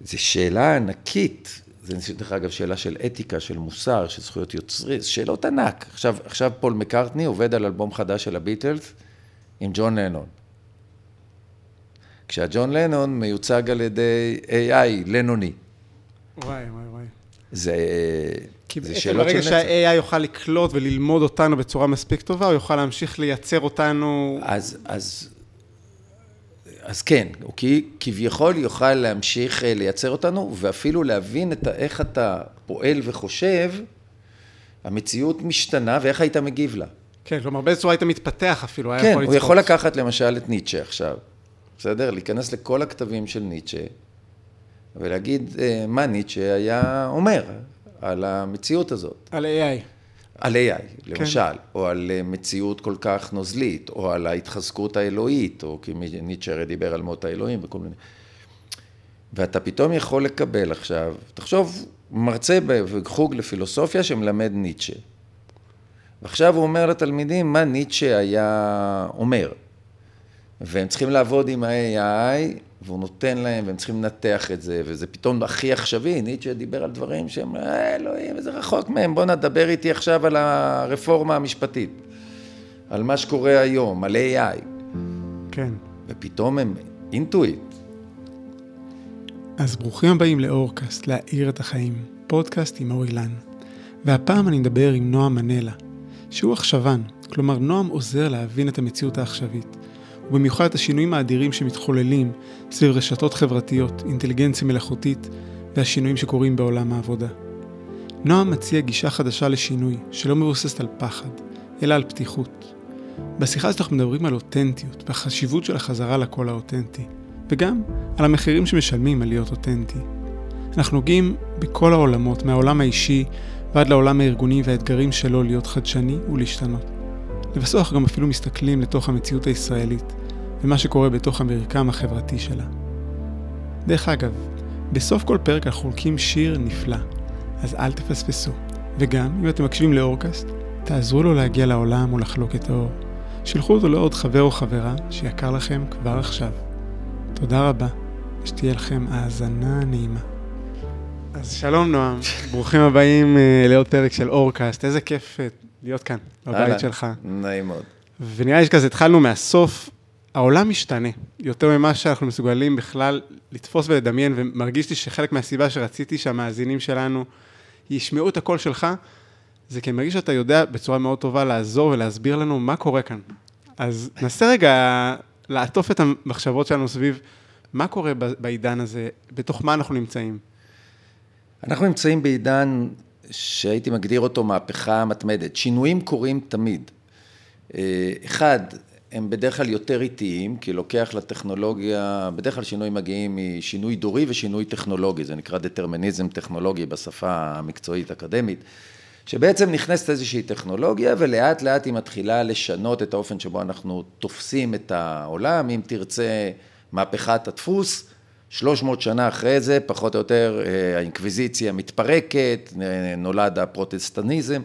זו שאלה ענקית. זה דרך אגב שאלה של אתיקה, של מוסר, של זכויות יוצרים, שאלות ענק. עכשיו, עכשיו פול מקארטני עובד על אלבום חדש של הביטלס עם ג'ון לנון. כשהג'ון לנון מיוצג על ידי AI, לנוני. וואי, וואי, וואי. זה, זה שאלות של ברגע נצח. שה-AI יוכל לקלוט וללמוד אותנו בצורה מספיק טובה, הוא יוכל להמשיך לייצר אותנו... אז, אז, אז כן, הוא כביכול יוכל להמשיך אה, לייצר אותנו, ואפילו להבין את איך אתה פועל וחושב, המציאות משתנה ואיך היית מגיב לה. כן, כלומר, באיזו צורה היית מתפתח אפילו, היה כן, יכול הוא לצפות. יכול לקחת למשל את ניטשה עכשיו, בסדר? להיכנס לכל הכתבים של ניטשה, ולהגיד אה, מה ניטשה היה אומר על המציאות הזאת. על AI. על AI, למשל, כן. או על אה, מציאות כל כך נוזלית, או על ההתחזקות האלוהית, או כי ניטשה הרי דיבר על מות האלוהים וכל מיני. ואתה פתאום יכול לקבל עכשיו, תחשוב, מרצה בחוג לפילוסופיה שמלמד ניטשה. ועכשיו הוא אומר לתלמידים מה ניטשה היה אומר. והם צריכים לעבוד עם ה-AI, והוא נותן להם, והם צריכים לנתח את זה, וזה פתאום הכי עכשווי, ניטשה דיבר על דברים שהם, "אה, אלוהים, זה רחוק מהם, בוא נדבר איתי עכשיו על הרפורמה המשפטית, על מה שקורה היום, על AI, כן. ופתאום הם אינטואיט. אז ברוכים הבאים לאורקאסט, להאיר את החיים, פודקאסט עם אור אילן. והפעם אני מדבר עם נועם מנלה, שהוא עכשוון, כלומר נועם עוזר להבין את המציאות העכשווית, ובמיוחד את השינויים האדירים שמתחוללים סביב רשתות חברתיות, אינטליגנציה מלאכותית והשינויים שקורים בעולם העבודה. נועם מציע גישה חדשה לשינוי, שלא מבוססת על פחד, אלא על פתיחות. בשיחה הזאת אנחנו מדברים על אותנטיות והחשיבות של החזרה לקול האותנטי, וגם על המחירים שמשלמים על להיות אותנטי. אנחנו נוגעים בכל העולמות, מהעולם האישי ועד לעולם הארגוני והאתגרים שלו להיות חדשני ולהשתנות. לבסוף גם אפילו מסתכלים לתוך המציאות הישראלית ומה שקורה בתוך המרקם החברתי שלה. דרך אגב, בסוף כל פרק אנחנו חולקים שיר נפלא, אז אל תפספסו. וגם, אם אתם מקשיבים לאורקאסט, תעזרו לו להגיע לעולם ולחלוק את האור. שלחו אותו לעוד חבר או חברה שיקר לכם כבר עכשיו. תודה רבה, שתהיה לכם האזנה נעימה. אז שלום נועם, ברוכים הבאים אה, לעוד פרק של אורקאסט, איזה כיף אה, להיות כאן, בבית שלך. נעים מאוד. ונראה לי שכזה התחלנו מהסוף, העולם משתנה, יותר ממה שאנחנו מסוגלים בכלל לתפוס ולדמיין, ומרגיש לי שחלק מהסיבה שרציתי שהמאזינים שלנו ישמעו את הקול שלך, זה כי אני מרגיש שאתה יודע בצורה מאוד טובה לעזור ולהסביר לנו מה קורה כאן. אז ננסה רגע לעטוף את המחשבות שלנו סביב מה קורה בעידן הזה, בתוך מה אנחנו נמצאים. אנחנו נמצאים בעידן שהייתי מגדיר אותו מהפכה מתמדת. שינויים קורים תמיד. אה, אחד, הם בדרך כלל יותר איטיים, כי לוקח לטכנולוגיה, בדרך כלל שינויים מגיעים משינוי דורי ושינוי טכנולוגי, זה נקרא דטרמיניזם טכנולוגי בשפה המקצועית אקדמית, שבעצם נכנסת איזושהי טכנולוגיה ולאט לאט היא מתחילה לשנות את האופן שבו אנחנו תופסים את העולם, אם תרצה מהפכת הדפוס, 300 שנה אחרי זה, פחות או יותר, אה, האינקוויזיציה מתפרקת, אה, נולד הפרוטסטניזם.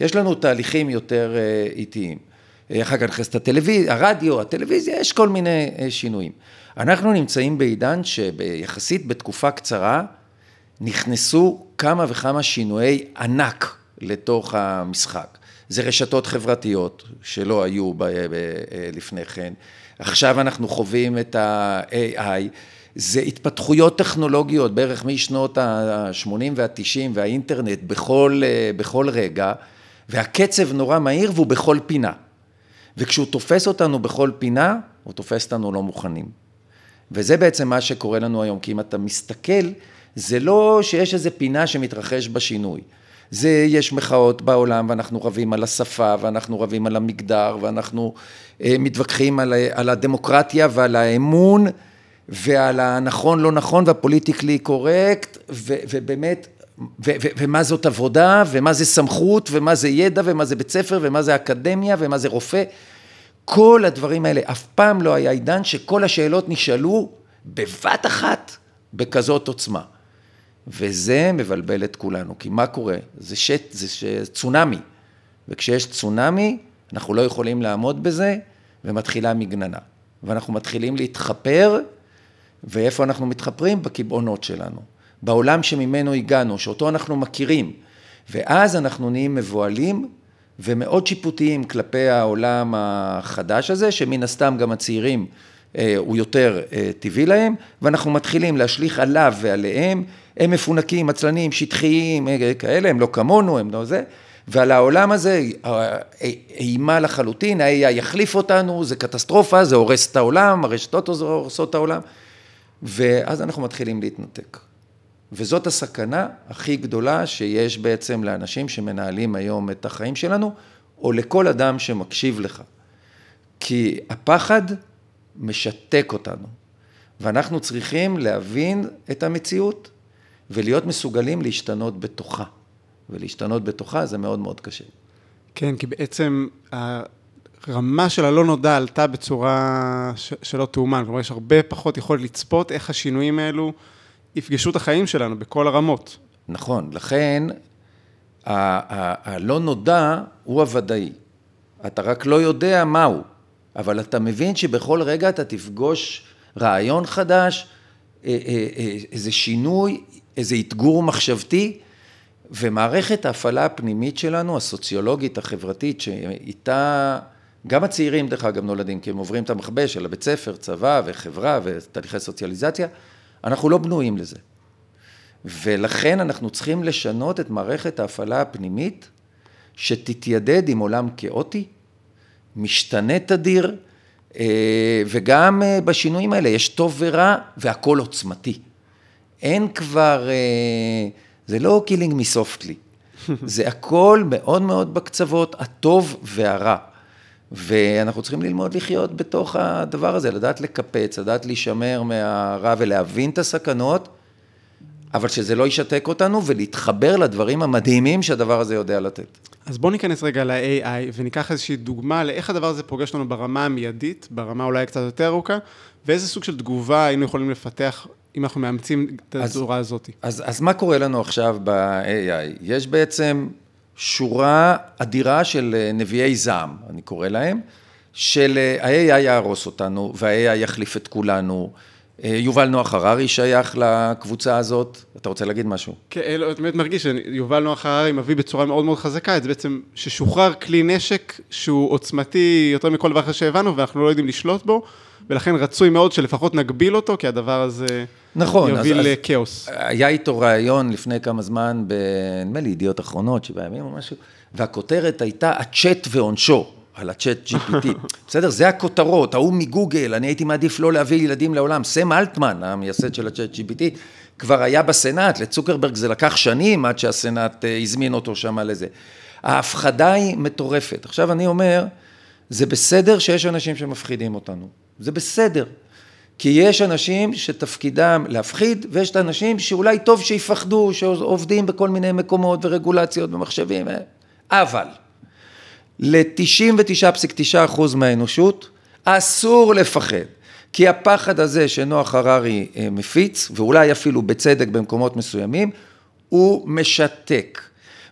יש לנו תהליכים יותר אה, איטיים. אה, אחר כך נכנסת הטלוויזיה, הרדיו, הטלוויזיה, יש כל מיני אה, שינויים. אנחנו נמצאים בעידן שביחסית בתקופה קצרה נכנסו כמה וכמה שינויי ענק לתוך המשחק. זה רשתות חברתיות שלא היו ב- ב- אה, לפני כן. עכשיו אנחנו חווים את ה-AI. זה התפתחויות טכנולוגיות בערך משנות ה-80 וה-90 והאינטרנט בכל, בכל רגע, והקצב נורא מהיר והוא בכל פינה. וכשהוא תופס אותנו בכל פינה, הוא תופס אותנו לא מוכנים. וזה בעצם מה שקורה לנו היום, כי אם אתה מסתכל, זה לא שיש איזה פינה שמתרחש בשינוי. זה, יש מחאות בעולם, ואנחנו רבים על השפה, ואנחנו רבים על המגדר, ואנחנו אה, מתווכחים על, על הדמוקרטיה ועל האמון, ועל הנכון, לא נכון, והפוליטיקלי קורקט, ו, ובאמת, ו, ו, ומה זאת עבודה, ומה זה סמכות, ומה זה ידע, ומה זה בית ספר, ומה זה אקדמיה, ומה זה רופא. כל הדברים האלה, אף פעם לא היה עידן שכל השאלות נשאלו בבת אחת בכזאת עוצמה. וזה מבלבל את כולנו, כי מה קורה? זה, שט, זה ש... צונאמי, וכשיש צונאמי, אנחנו לא יכולים לעמוד בזה, ומתחילה מגננה. ואנחנו מתחילים להתחפר, ואיפה אנחנו מתחפרים? בקיבעונות שלנו. בעולם שממנו הגענו, שאותו אנחנו מכירים. ואז אנחנו נהיים מבוהלים ומאוד שיפוטיים כלפי העולם החדש הזה, שמן הסתם גם הצעירים אה, הוא יותר אה, טבעי להם, ואנחנו מתחילים להשליך עליו ועליהם, הם מפונקים, עצלנים, שטחיים, אה, כאלה, הם לא כמונו, הם לא זה, ועל העולם הזה אימה לחלוטין, ה-AI יחליף אותנו, זה קטסטרופה, זה הורס את העולם, הרשתות הורסות את העולם, ואז אנחנו מתחילים להתנתק. וזאת הסכנה הכי גדולה שיש בעצם לאנשים שמנהלים היום את החיים שלנו, או לכל אדם שמקשיב לך. כי הפחד משתק אותנו, ואנחנו צריכים להבין את המציאות ולהיות מסוגלים להשתנות בתוכה. ולהשתנות בתוכה זה מאוד מאוד קשה. כן, כי בעצם הרמה של הלא נודע עלתה בצורה שלא תאומן, כלומר יש הרבה פחות יכולת לצפות איך השינויים האלו יפגשו את החיים שלנו בכל הרמות. נכון, לכן הלא נודע הוא הוודאי. אתה רק לא יודע מהו, אבל אתה מבין שבכל רגע אתה תפגוש רעיון חדש, אה, אה, אה, איזה שינוי, איזה אתגור מחשבתי, ומערכת ההפעלה הפנימית שלנו, הסוציולוגית, החברתית, שאיתה גם הצעירים, דרך אגב, נולדים, כי הם עוברים את המכבש של הבית ספר, צבא וחברה ותהליכי סוציאליזציה, אנחנו לא בנויים לזה. ולכן אנחנו צריכים לשנות את מערכת ההפעלה הפנימית, שתתיידד עם עולם כאוטי, משתנה תדיר, אה, וגם אה, בשינויים האלה יש טוב ורע והכל עוצמתי. אין כבר, אה, זה לא killing me softly, זה הכל מאוד מאוד בקצוות, הטוב והרע. ואנחנו צריכים ללמוד לחיות בתוך הדבר הזה, לדעת לקפץ, לדעת להישמר מהרע ולהבין את הסכנות, אבל שזה לא ישתק אותנו ולהתחבר לדברים המדהימים שהדבר הזה יודע לתת. אז בואו ניכנס רגע ל-AI וניקח איזושהי דוגמה לאיך הדבר הזה פוגש לנו ברמה המיידית, ברמה אולי קצת יותר ארוכה, ואיזה סוג של תגובה היינו יכולים לפתח אם אנחנו מאמצים את הצורה הזאת. אז, אז מה קורה לנו עכשיו ב-AI? יש בעצם שורה אדירה של אה, נביאי זעם, אני קורא להם, של אה, ה-AI יהרוס אותנו, וה-AI יחליף את כולנו. אה, יובל נוח הררי שייך לקבוצה הזאת, אתה רוצה להגיד משהו? כן, לא, באמת מרגיש שיובל נוח הררי מביא בצורה מאוד מאוד חזקה את זה בעצם ששוחרר כלי נשק שהוא עוצמתי יותר מכל דבר אחר שהבנו ואנחנו לא יודעים לשלוט בו, ולכן רצוי מאוד שלפחות נגביל אותו, כי הדבר הזה נכון, יוביל לכאוס. היה איתו ראיון לפני כמה זמן, נדמה לי ידיעות אחרונות, שבעה ימים או משהו, והכותרת הייתה הצ'אט ועונשו. על הצ'אט GPT, בסדר? זה הכותרות, ההוא מגוגל, אני הייתי מעדיף לא להביא ילדים לעולם. סם אלטמן, המייסד של הצ'אט GPT, כבר היה בסנאט, לצוקרברג זה לקח שנים עד שהסנאט אה, הזמין אותו שם לזה. ההפחדה היא מטורפת. עכשיו אני אומר, זה בסדר שיש אנשים שמפחידים אותנו, זה בסדר. כי יש אנשים שתפקידם להפחיד, ויש את האנשים שאולי טוב שיפחדו, שעובדים בכל מיני מקומות ורגולציות ומחשבים, אה. אבל ל-99.9% מהאנושות אסור לפחד. כי הפחד הזה שנוח הררי אה, מפיץ, ואולי אפילו בצדק במקומות מסוימים, הוא משתק.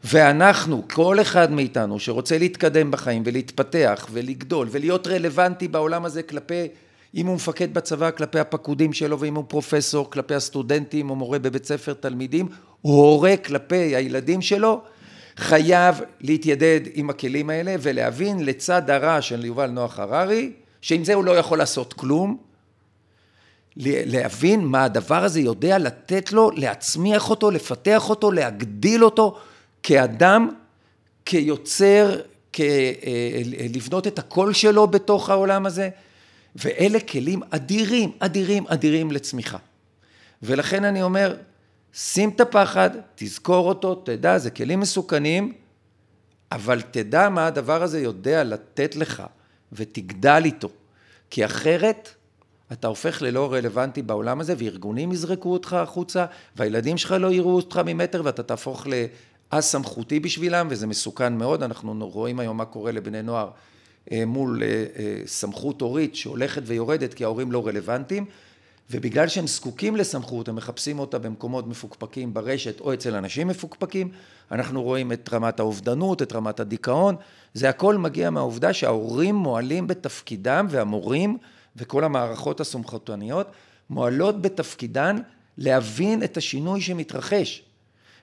ואנחנו, כל אחד מאיתנו שרוצה להתקדם בחיים ולהתפתח ולגדול ולהיות רלוונטי בעולם הזה כלפי, אם הוא מפקד בצבא, כלפי הפקודים שלו, ואם הוא פרופסור, כלפי הסטודנטים או מורה בבית ספר תלמידים, הוא הורה כלפי הילדים שלו, חייב להתיידד עם הכלים האלה ולהבין לצד הרע של יובל נוח הררי, שעם זה הוא לא יכול לעשות כלום, להבין מה הדבר הזה יודע לתת לו, להצמיח אותו, לפתח אותו, להגדיל אותו כאדם, כיוצר, כ... אה, לבנות את הקול שלו בתוך העולם הזה, ואלה כלים אדירים, אדירים, אדירים לצמיחה. ולכן אני אומר, שים את הפחד, תזכור אותו, תדע, זה כלים מסוכנים, אבל תדע מה הדבר הזה יודע לתת לך, ותגדל איתו. כי אחרת, אתה הופך ללא רלוונטי בעולם הזה, וארגונים יזרקו אותך החוצה, והילדים שלך לא יראו אותך ממטר, ואתה תהפוך א-סמכותי בשבילם, וזה מסוכן מאוד. אנחנו רואים היום מה קורה לבני נוער מול אה, אה, סמכות הורית שהולכת ויורדת, כי ההורים לא רלוונטיים. ובגלל שהם זקוקים לסמכות, הם מחפשים אותה במקומות מפוקפקים ברשת או אצל אנשים מפוקפקים, אנחנו רואים את רמת האובדנות, את רמת הדיכאון, זה הכל מגיע מהעובדה שההורים מועלים בתפקידם והמורים וכל המערכות הסומכותניות מועלות בתפקידן להבין את השינוי שמתרחש.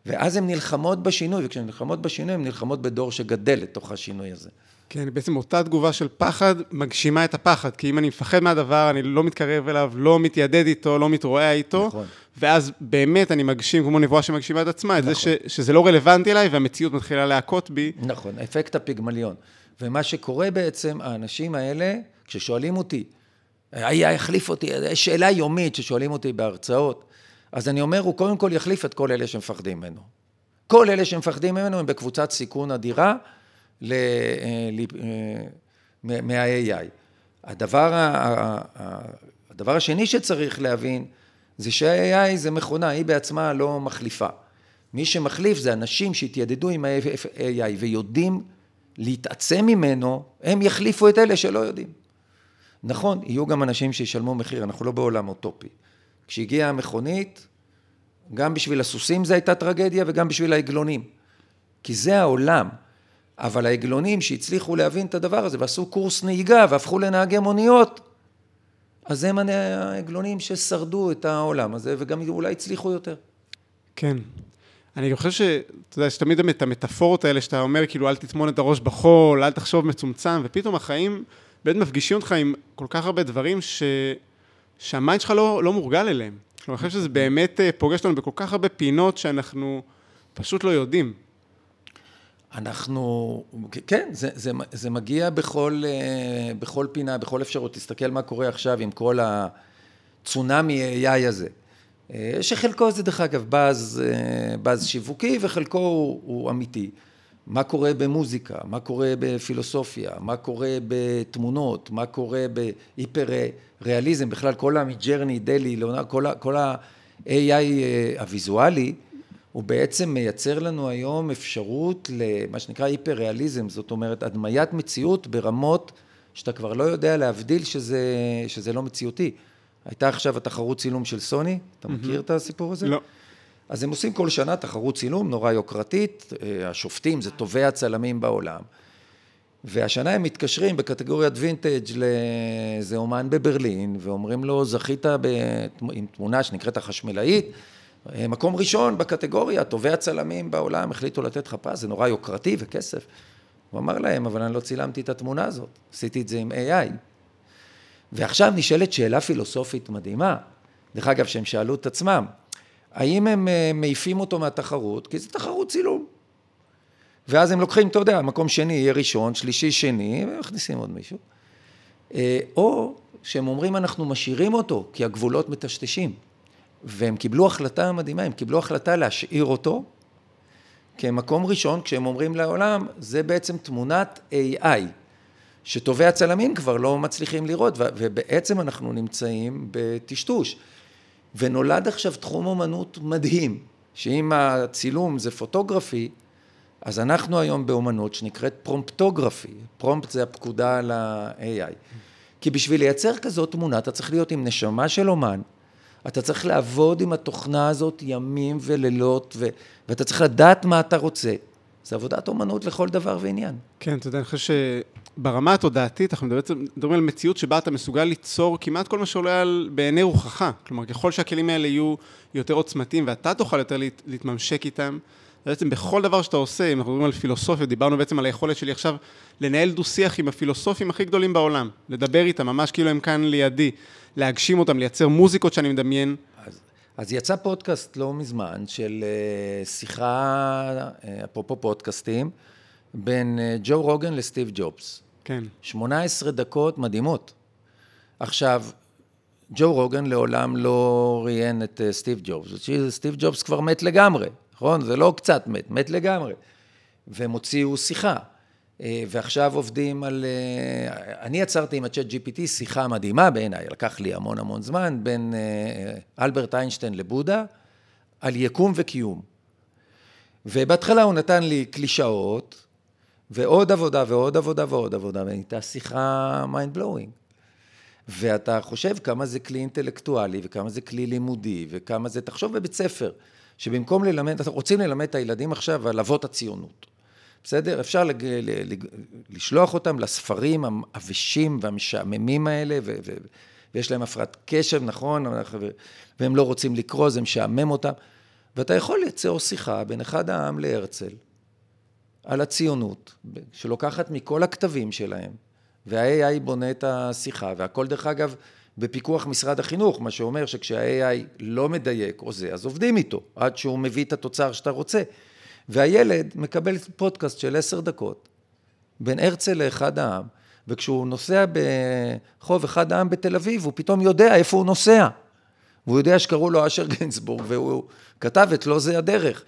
ואז הן נלחמות בשינוי, וכשהן נלחמות בשינוי, הן נלחמות בדור שגדל לתוך השינוי הזה. כן, בעצם אותה תגובה של פחד מגשימה את הפחד, כי אם אני מפחד מהדבר, אני לא מתקרב אליו, לא מתיידד איתו, לא מתרועע איתו, נכון. ואז באמת אני מגשים, כמו נבואה שמגשימה את עצמה, את נכון. זה ש, שזה לא רלוונטי אליי והמציאות מתחילה להכות בי. נכון, אפקט הפיגמליון. ומה שקורה בעצם, האנשים האלה, כששואלים אותי, היה יחליף אותי, שאלה יומית ששואלים אותי בהרצאות, אז אני אומר, הוא קודם כל יחליף את כל אלה שמפחדים ממנו. כל אלה שמפחדים ממנו הם בקבוצת סיכון אדירה ל- אה, ל- אה, מה- מה-AI. הדבר, הדבר השני שצריך להבין, זה שה-AI זה מכונה, היא בעצמה לא מחליפה. מי שמחליף זה אנשים שהתיידדו עם ה-AI ויודעים להתעצם ממנו, הם יחליפו את אלה שלא יודעים. נכון, יהיו גם אנשים שישלמו מחיר, אנחנו לא בעולם אוטופי. כשהגיעה המכונית, גם בשביל הסוסים זו הייתה טרגדיה וגם בשביל העגלונים. כי זה העולם. אבל העגלונים שהצליחו להבין את הדבר הזה ועשו קורס נהיגה והפכו לנהגי מוניות, אז הם העגלונים ששרדו את העולם הזה וגם אולי הצליחו יותר. כן. אני חושב ש... אתה יודע, יש תמיד את המטאפורות האלה שאתה אומר, כאילו, אל תטמון את הראש בחול, אל תחשוב מצומצם, ופתאום החיים באמת מפגישים אותך עם כל כך הרבה דברים ש... שהמיינד שלך לא, לא מורגל אליהם. כלומר, אני חושב שזה באמת אה, פוגש אותנו בכל כך הרבה פינות שאנחנו פשוט לא יודעים. אנחנו, כן, זה, זה, זה מגיע בכל, אה, בכל פינה, בכל אפשרות. תסתכל מה קורה עכשיו עם כל הצונאמי AI הזה. אה, שחלקו זה דרך אגב באז, אה, באז שיווקי וחלקו הוא, הוא אמיתי. מה קורה במוזיקה, מה קורה בפילוסופיה, מה קורה בתמונות, מה קורה בהיפר ריאליזם, בכלל כל המג'רני, דלי, כל, ה-AI הוויזואלי, הוא בעצם מייצר לנו היום אפשרות למה שנקרא היפר ריאליזם, זאת אומרת הדמיית מציאות ברמות שאתה כבר לא יודע להבדיל שזה, שזה לא מציאותי. הייתה עכשיו התחרות צילום של סוני, אתה מכיר את הסיפור הזה? לא. אז הם עושים כל שנה תחרות צילום נורא יוקרתית, אה, השופטים זה טובי הצלמים בעולם. והשנה הם מתקשרים בקטגוריית וינטג' לאיזה אומן בברלין, ואומרים לו, זכית ב... עם תמונה שנקראת החשמלאית, מקום ראשון בקטגוריה, טובי הצלמים בעולם החליטו לתת לך פרס, זה נורא יוקרתי וכסף. הוא אמר להם, אבל אני לא צילמתי את התמונה הזאת, עשיתי את זה עם AI. ועכשיו נשאלת שאלה פילוסופית מדהימה, דרך אגב, שהם שאלו את עצמם, האם הם אה, מעיפים אותו מהתחרות? כי זו תחרות צילום. ואז הם לוקחים, אתה יודע, מקום שני יהיה ראשון, שלישי שני, ומכניסים עוד מישהו. אה, או שהם אומרים, אנחנו משאירים אותו, כי הגבולות מטשטשים. והם קיבלו החלטה מדהימה, הם קיבלו החלטה להשאיר אותו כמקום ראשון, כשהם אומרים לעולם, זה בעצם תמונת AI, שטובי הצלמים כבר לא מצליחים לראות, ובעצם אנחנו נמצאים בטשטוש. ונולד עכשיו תחום אומנות מדהים, שאם הצילום זה פוטוגרפי, אז אנחנו היום באומנות שנקראת פרומפטוגרפי, פרומפט זה הפקודה ל-AI. כי בשביל לייצר כזאת תמונה אתה צריך להיות עם נשמה של אומן, אתה צריך לעבוד עם התוכנה הזאת ימים ולילות, ו- ואתה צריך לדעת מה אתה רוצה. זה עבודת אומנות לכל דבר ועניין. כן, אתה יודע, אני חושב שברמה התודעתית, אנחנו בעצם מדברים על מציאות שבה אתה מסוגל ליצור כמעט כל מה שעולה על בעיני רוחך. כלומר, ככל שהכלים האלה יהיו יותר עוצמתיים ואתה תוכל יותר להת, להתממשק איתם, בעצם בכל דבר שאתה עושה, אם אנחנו מדברים על פילוסופיה, דיברנו בעצם על היכולת שלי עכשיו לנהל דו-שיח עם הפילוסופים הכי גדולים בעולם, לדבר איתם, ממש כאילו הם כאן לידי, להגשים אותם, לייצר מוזיקות שאני מדמיין. אז, אז יצא פודקאסט לא מזמן של uh, שיחה, uh, אפרופו פודקאסטים, בין uh, ג'ו רוגן לסטיב ג'ובס. כן. 18 דקות מדהימות. עכשיו, ג'ו רוגן לעולם לא ראיין את סטיב ג'ובס. סטיב ג'ובס כבר מת לגמרי, נכון? זה לא קצת מת, מת לגמרי. והם הוציאו שיחה. ועכשיו עובדים על... אני יצרתי עם הצ'אט GPT שיחה מדהימה בעיניי, לקח לי המון המון זמן, בין אלברט איינשטיין לבודה, על יקום וקיום. ובהתחלה הוא נתן לי קלישאות, ועוד עבודה ועוד עבודה ועוד עבודה, והייתה שיחה mind blowing. ואתה חושב כמה זה כלי אינטלקטואלי, וכמה זה כלי לימודי, וכמה זה... תחשוב בבית ספר, שבמקום ללמד, רוצים ללמד את הילדים עכשיו על אבות הציונות. בסדר? אפשר לג... לשלוח אותם לספרים העבשים והמשעממים האלה, ו... ו... ויש להם הפרעת קשב, נכון, והם לא רוצים לקרוא, זה משעמם אותם. ואתה יכול ליצור שיחה בין אחד העם להרצל, על הציונות, שלוקחת מכל הכתבים שלהם, וה-AI בונה את השיחה, והכל דרך אגב בפיקוח משרד החינוך, מה שאומר שכשה-AI לא מדייק או זה, אז עובדים איתו, עד שהוא מביא את התוצר שאתה רוצה. והילד מקבל פודקאסט של עשר דקות, בין הרצל לאחד העם, וכשהוא נוסע ברחוב אחד העם בתל אביב, הוא פתאום יודע איפה הוא נוסע. והוא יודע שקראו לו אשר גינזבורג, והוא כתב את לא זה הדרך.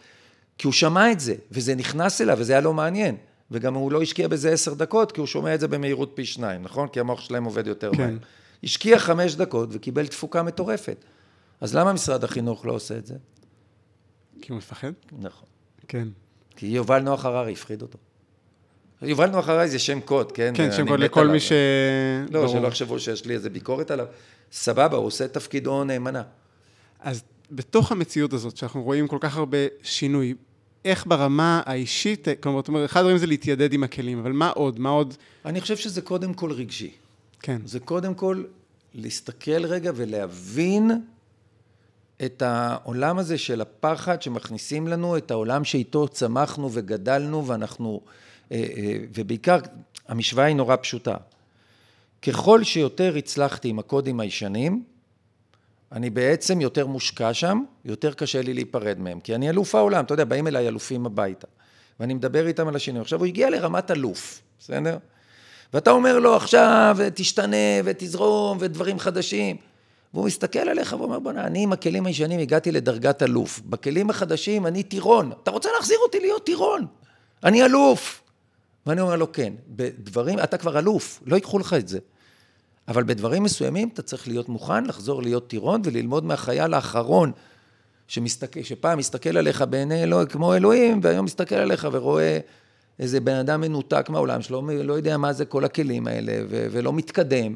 כי הוא שמע את זה, וזה נכנס אליו, וזה היה לו מעניין. וגם הוא לא השקיע בזה עשר דקות, כי הוא שומע את זה במהירות פי שניים, נכון? כי המוח שלהם עובד יותר כן. מהר. השקיע חמש דקות וקיבל תפוקה מטורפת. אז למה משרד החינוך לא עושה את זה? כי הוא מפחד? נכון. כן. כי יובל נוח הררי הפחיד אותו. יובל נוח הררי זה שם קוד, כן? כן, שם קוד לכל מי ש... לא, ברור. שלא יחשבו שיש לי איזה ביקורת עליו. סבבה, הוא עושה את תפקידו נאמנה. אז בתוך המציאות הזאת, שאנחנו רואים כל כך הרבה שינוי, איך ברמה האישית, כלומר, זאת אומרת, אחד הדברים זה להתיידד עם הכלים, אבל מה עוד? מה עוד? אני חושב שזה קודם כל רגשי. כן. זה קודם כל להסתכל רגע ולהבין את העולם הזה של הפחד שמכניסים לנו, את העולם שאיתו צמחנו וגדלנו ואנחנו, אה, אה, ובעיקר המשוואה היא נורא פשוטה. ככל שיותר הצלחתי עם הקודים הישנים, אני בעצם יותר מושקע שם, יותר קשה לי להיפרד מהם, כי אני אלוף העולם, אתה יודע, באים אליי אלופים הביתה, ואני מדבר איתם על השינוי. עכשיו, הוא הגיע לרמת אלוף, בסדר? ואתה אומר לו, עכשיו תשתנה ותזרום ודברים חדשים. והוא מסתכל עליך ואומר, בוא'נה, אני עם הכלים הישנים הגעתי לדרגת אלוף. בכלים החדשים אני טירון. אתה רוצה להחזיר אותי להיות טירון? אני אלוף. ואני אומר לו, כן, בדברים, אתה כבר אלוף, לא ייקחו לך את זה. אבל בדברים מסוימים אתה צריך להיות מוכן לחזור להיות טירון וללמוד מהחייל האחרון, שמסתכל, שפעם מסתכל עליך בעיני אלוהים כמו אלוהים, והיום מסתכל עליך ורואה איזה בן אדם מנותק מהעולם שלו, לא יודע מה זה כל הכלים האלה, ו- ולא מתקדם.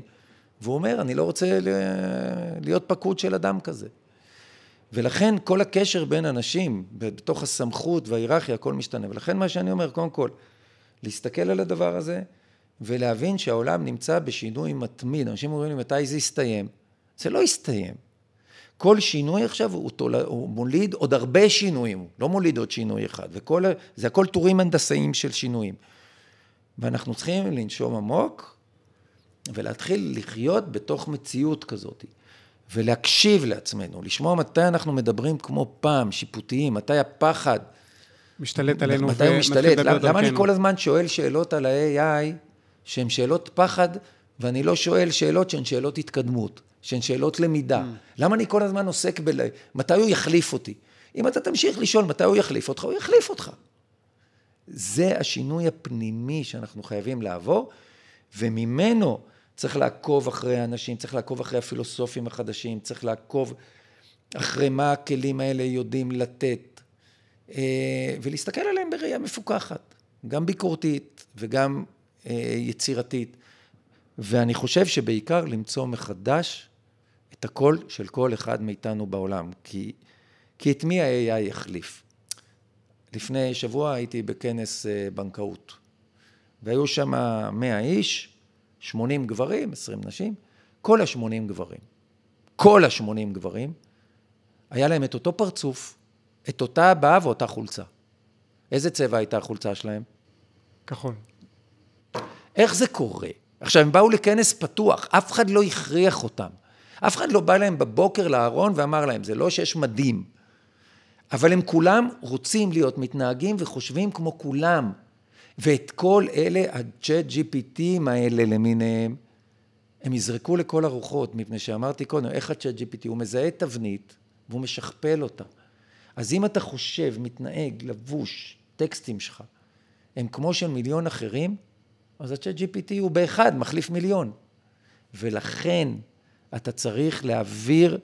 והוא אומר, אני לא רוצה להיות פקוד של אדם כזה. ולכן כל הקשר בין אנשים, בתוך הסמכות וההיררכיה, הכל משתנה. ולכן מה שאני אומר, קודם כל, להסתכל על הדבר הזה, ולהבין שהעולם נמצא בשינוי מתמיד. אנשים אומרים לי, מתי זה יסתיים? זה לא יסתיים. כל שינוי עכשיו הוא, תול... הוא מוליד עוד הרבה שינויים, לא מוליד עוד שינוי אחד, וכל, זה הכל טורים הנדסאיים של שינויים. ואנחנו צריכים לנשום עמוק ולהתחיל לחיות בתוך מציאות כזאת, ולהקשיב לעצמנו, לשמוע מתי אנחנו מדברים כמו פעם, שיפוטיים, מתי הפחד משתלט עלינו מתי הוא משתלט? למה, למה אני כל הזמן שואל שאלות על ה-AI שהן שאלות פחד, ואני לא שואל שאלות שהן שאלות התקדמות? שהן שאלות למידה. Mm. למה אני כל הזמן עוסק ב... מתי הוא יחליף אותי? אם אתה תמשיך לשאול מתי הוא יחליף אותך, הוא יחליף אותך. זה השינוי הפנימי שאנחנו חייבים לעבור, וממנו צריך לעקוב אחרי האנשים, צריך לעקוב אחרי הפילוסופים החדשים, צריך לעקוב אחרי מה הכלים האלה יודעים לתת, אה, ולהסתכל עליהם בראייה מפוקחת, גם ביקורתית וגם אה, יצירתית. ואני חושב שבעיקר למצוא מחדש את הקול של כל אחד מאיתנו בעולם, כי, כי את מי ה-AI יחליף? לפני שבוע הייתי בכנס אה, בנקאות, והיו שם 100 איש, 80 גברים, 20 נשים, כל ה-80 גברים, כל ה-80 גברים, היה להם את אותו פרצוף, את אותה הבעה ואותה חולצה. איזה צבע הייתה החולצה שלהם? כחול. איך זה קורה? עכשיו, הם באו לכנס פתוח, אף אחד לא הכריח אותם. אף אחד לא בא להם בבוקר לארון ואמר להם, זה לא שיש מדים, אבל הם כולם רוצים להיות מתנהגים וחושבים כמו כולם. ואת כל אלה, הצ'אט GPTים האלה למיניהם, הם יזרקו לכל הרוחות, מפני שאמרתי קודם, איך הצ'אט GPT, הוא מזהה תבנית והוא משכפל אותה. אז אם אתה חושב, מתנהג, לבוש, טקסטים שלך, הם כמו של מיליון אחרים, אז הצ'אט GPT הוא באחד, מחליף מיליון. ולכן אתה צריך להעביר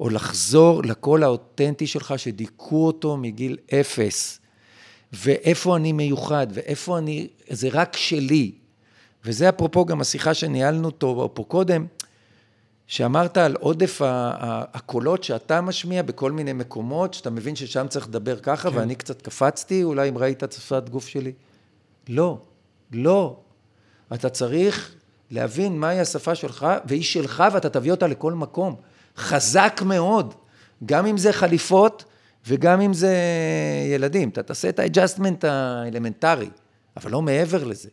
או לחזור לקול האותנטי שלך שדיכאו אותו מגיל אפס. ואיפה אני מיוחד, ואיפה אני, זה רק שלי. וזה אפרופו גם השיחה שניהלנו אותו פה קודם, שאמרת על עודף הקולות שאתה משמיע בכל מיני מקומות, שאתה מבין ששם צריך לדבר ככה, כן. ואני קצת קפצתי, אולי אם ראית את שפת גוף שלי. לא, לא. אתה צריך להבין מהי השפה שלך, והיא שלך ואתה תביא אותה לכל מקום. חזק מאוד, גם אם זה חליפות וגם אם זה ילדים. אתה תעשה את ה adjustment האלמנטרי, אבל לא מעבר לזה.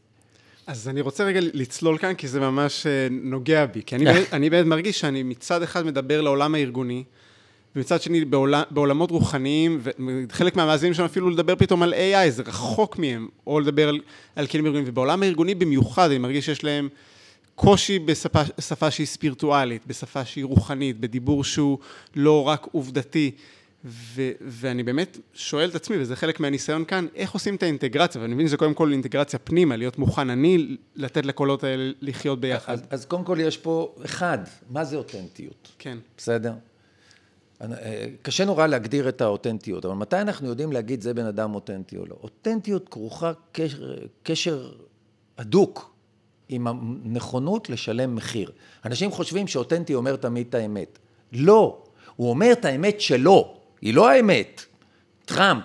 אז אני רוצה רגע לצלול כאן, כי זה ממש אה, נוגע בי. כי אני, אני באמת מרגיש שאני מצד אחד מדבר לעולם הארגוני, ומצד שני בעולם, בעולמות רוחניים, וחלק מהמאזינים שלנו אפילו לדבר פתאום על AI, זה רחוק מהם, או לדבר על, על כלים ארגוניים, ובעולם הארגוני במיוחד, אני מרגיש שיש להם קושי בשפה שהיא ספירטואלית, בשפה שהיא רוחנית, בדיבור שהוא לא רק עובדתי. ו- ואני באמת שואל את עצמי, וזה חלק מהניסיון כאן, איך עושים את האינטגרציה? ואני מבין שזה קודם כל אינטגרציה פנימה, להיות מוכן אני לתת לקולות האלה לחיות ביחד. אז, אז קודם כל יש פה, אחד, מה זה אותנטיות? כן. בסדר? אה, קשה נורא להגדיר את האותנטיות, אבל מתי אנחנו יודעים להגיד זה בן אדם אותנטי או לא? אותנטיות כרוכה קשר, קשר הדוק עם הנכונות לשלם מחיר. אנשים חושבים שאותנטי אומר תמיד את האמת. לא, הוא אומר את האמת שלו. היא לא האמת. טראמפ,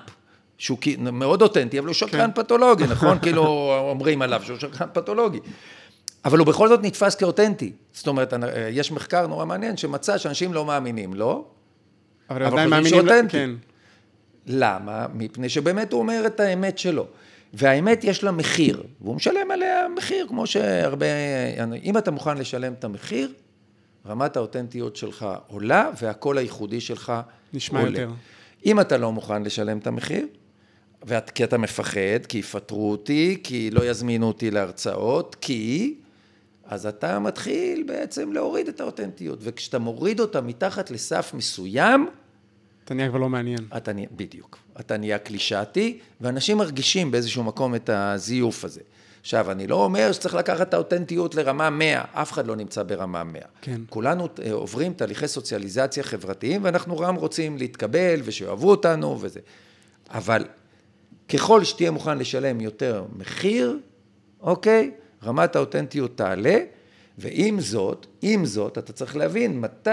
שהוא מאוד אותנטי, אבל הוא שקרן כן. פתולוגי, נכון? כאילו אומרים עליו שהוא שקרן פתולוגי. אבל הוא בכל זאת נתפס כאותנטי. זאת אומרת, יש מחקר נורא מעניין שמצא שאנשים לא מאמינים לו, לא? אבל אבל עדיין מאמינים, שאותנטי. כן. למה? מפני שבאמת הוא אומר את האמת שלו. והאמת יש לה מחיר, והוא משלם עליה מחיר, כמו שהרבה... אם אתה מוכן לשלם את המחיר, רמת האותנטיות שלך עולה, והקול הייחודי שלך נשמע עולה. יותר. אם אתה לא מוכן לשלם את המחיר, ואת, כי אתה מפחד, כי יפטרו אותי, כי לא יזמינו אותי להרצאות, כי... אז אתה מתחיל בעצם להוריד את האותנטיות, וכשאתה מוריד אותה מתחת לסף מסוים... אתה נהיה כבר לא מעניין. אתה נהיה, בדיוק. אתה נהיה קלישאתי, ואנשים מרגישים באיזשהו מקום את הזיוף הזה. עכשיו, אני לא אומר שצריך לקחת את האותנטיות לרמה 100, אף אחד לא נמצא ברמה 100. כן. כולנו אה, עוברים תהליכי סוציאליזציה חברתיים, ואנחנו גם רוצים להתקבל ושאוהבו אותנו וזה. אבל ככל שתהיה מוכן לשלם יותר מחיר, אוקיי? רמת האותנטיות תעלה, ועם זאת, עם זאת, אתה צריך להבין מתי,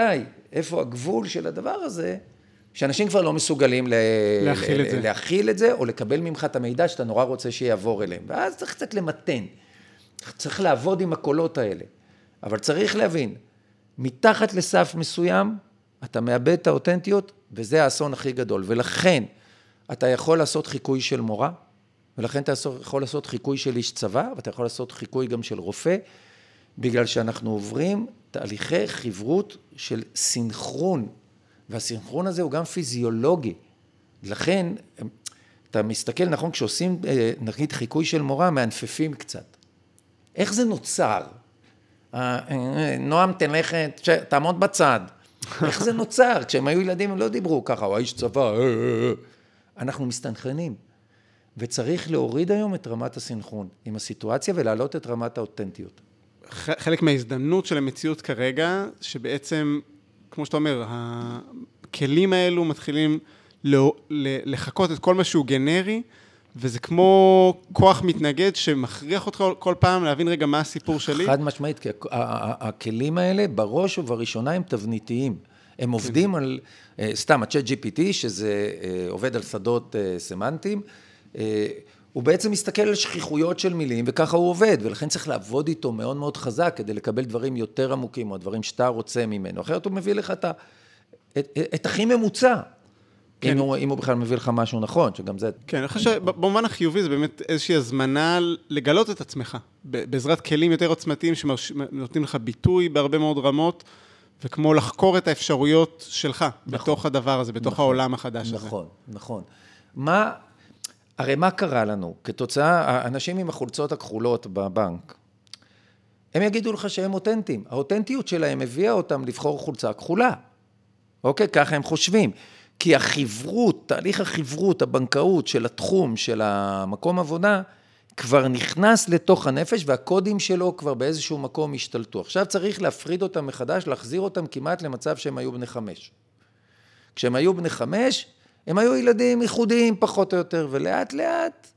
איפה הגבול של הדבר הזה, שאנשים כבר לא מסוגלים להכיל, ל- את, זה. להכיל את זה, או לקבל ממך את המידע שאתה נורא רוצה שיעבור אליהם. ואז צריך קצת למתן. צריך לעבוד עם הקולות האלה. אבל צריך להבין, מתחת לסף מסוים, אתה מאבד את האותנטיות, וזה האסון הכי גדול. ולכן, אתה יכול לעשות חיקוי של מורה, ולכן אתה יכול לעשות חיקוי של איש צבא, ואתה יכול לעשות חיקוי גם של רופא, בגלל שאנחנו עוברים תהליכי חברות של סינכרון והסינכרון הזה הוא גם פיזיולוגי. לכן, אתה מסתכל, נכון, כשעושים, אה, נגיד, חיקוי של מורה, מענפפים קצת. איך זה נוצר? אה, אה, נועם, תלך, תעמוד בצד. איך זה נוצר? כשהם היו ילדים הם לא דיברו ככה, או האיש צבא, אנחנו מסתנכרנים. וצריך להוריד היום את רמת הסינכרון עם הסיטואציה ולהעלות את רמת האותנטיות. חלק מההזדמנות של המציאות כרגע, שבעצם כמו שאתה אומר, הכלים האלו מתחילים לחקות את כל מה שהוא גנרי, וזה כמו כוח מתנגד שמכריח אותך כל פעם להבין רגע מה הסיפור שלי. חד משמעית, כי הכלים האלה בראש ובראשונה הם תבניתיים. הם עובדים כן. על, אה, סתם, ה-chat GPT, שזה אה, עובד על שדות אה, סמנטיים, הוא בעצם מסתכל על שכיחויות של מילים, וככה הוא עובד, ולכן צריך לעבוד איתו מאוד מאוד חזק כדי לקבל דברים יותר עמוקים, או דברים שאתה רוצה ממנו, אחרת הוא מביא לך את, ה, את, את הכי ממוצע. כן. אם, הוא, אם הוא בכלל מביא לך משהו נכון, שגם זה... כן, אני חושב שבמובן החיובי זה באמת איזושהי הזמנה לגלות את עצמך, בעזרת כלים יותר עוצמתיים שנותנים לך ביטוי בהרבה מאוד רמות, וכמו לחקור את האפשרויות שלך נכון, בתוך הדבר הזה, בתוך נכון, העולם החדש נכון, הזה. נכון, נכון. מה, הרי מה קרה לנו? כתוצאה, האנשים עם החולצות הכחולות בבנק, הם יגידו לך שהם אותנטיים. האותנטיות שלהם הביאה אותם לבחור חולצה כחולה. אוקיי? ככה הם חושבים. כי החברות, תהליך החברות, הבנקאות של התחום, של המקום עבודה, כבר נכנס לתוך הנפש והקודים שלו כבר באיזשהו מקום השתלטו. עכשיו צריך להפריד אותם מחדש, להחזיר אותם כמעט למצב שהם היו בני חמש. כשהם היו בני חמש, הם היו ילדים ייחודיים פחות או יותר, ולאט לאט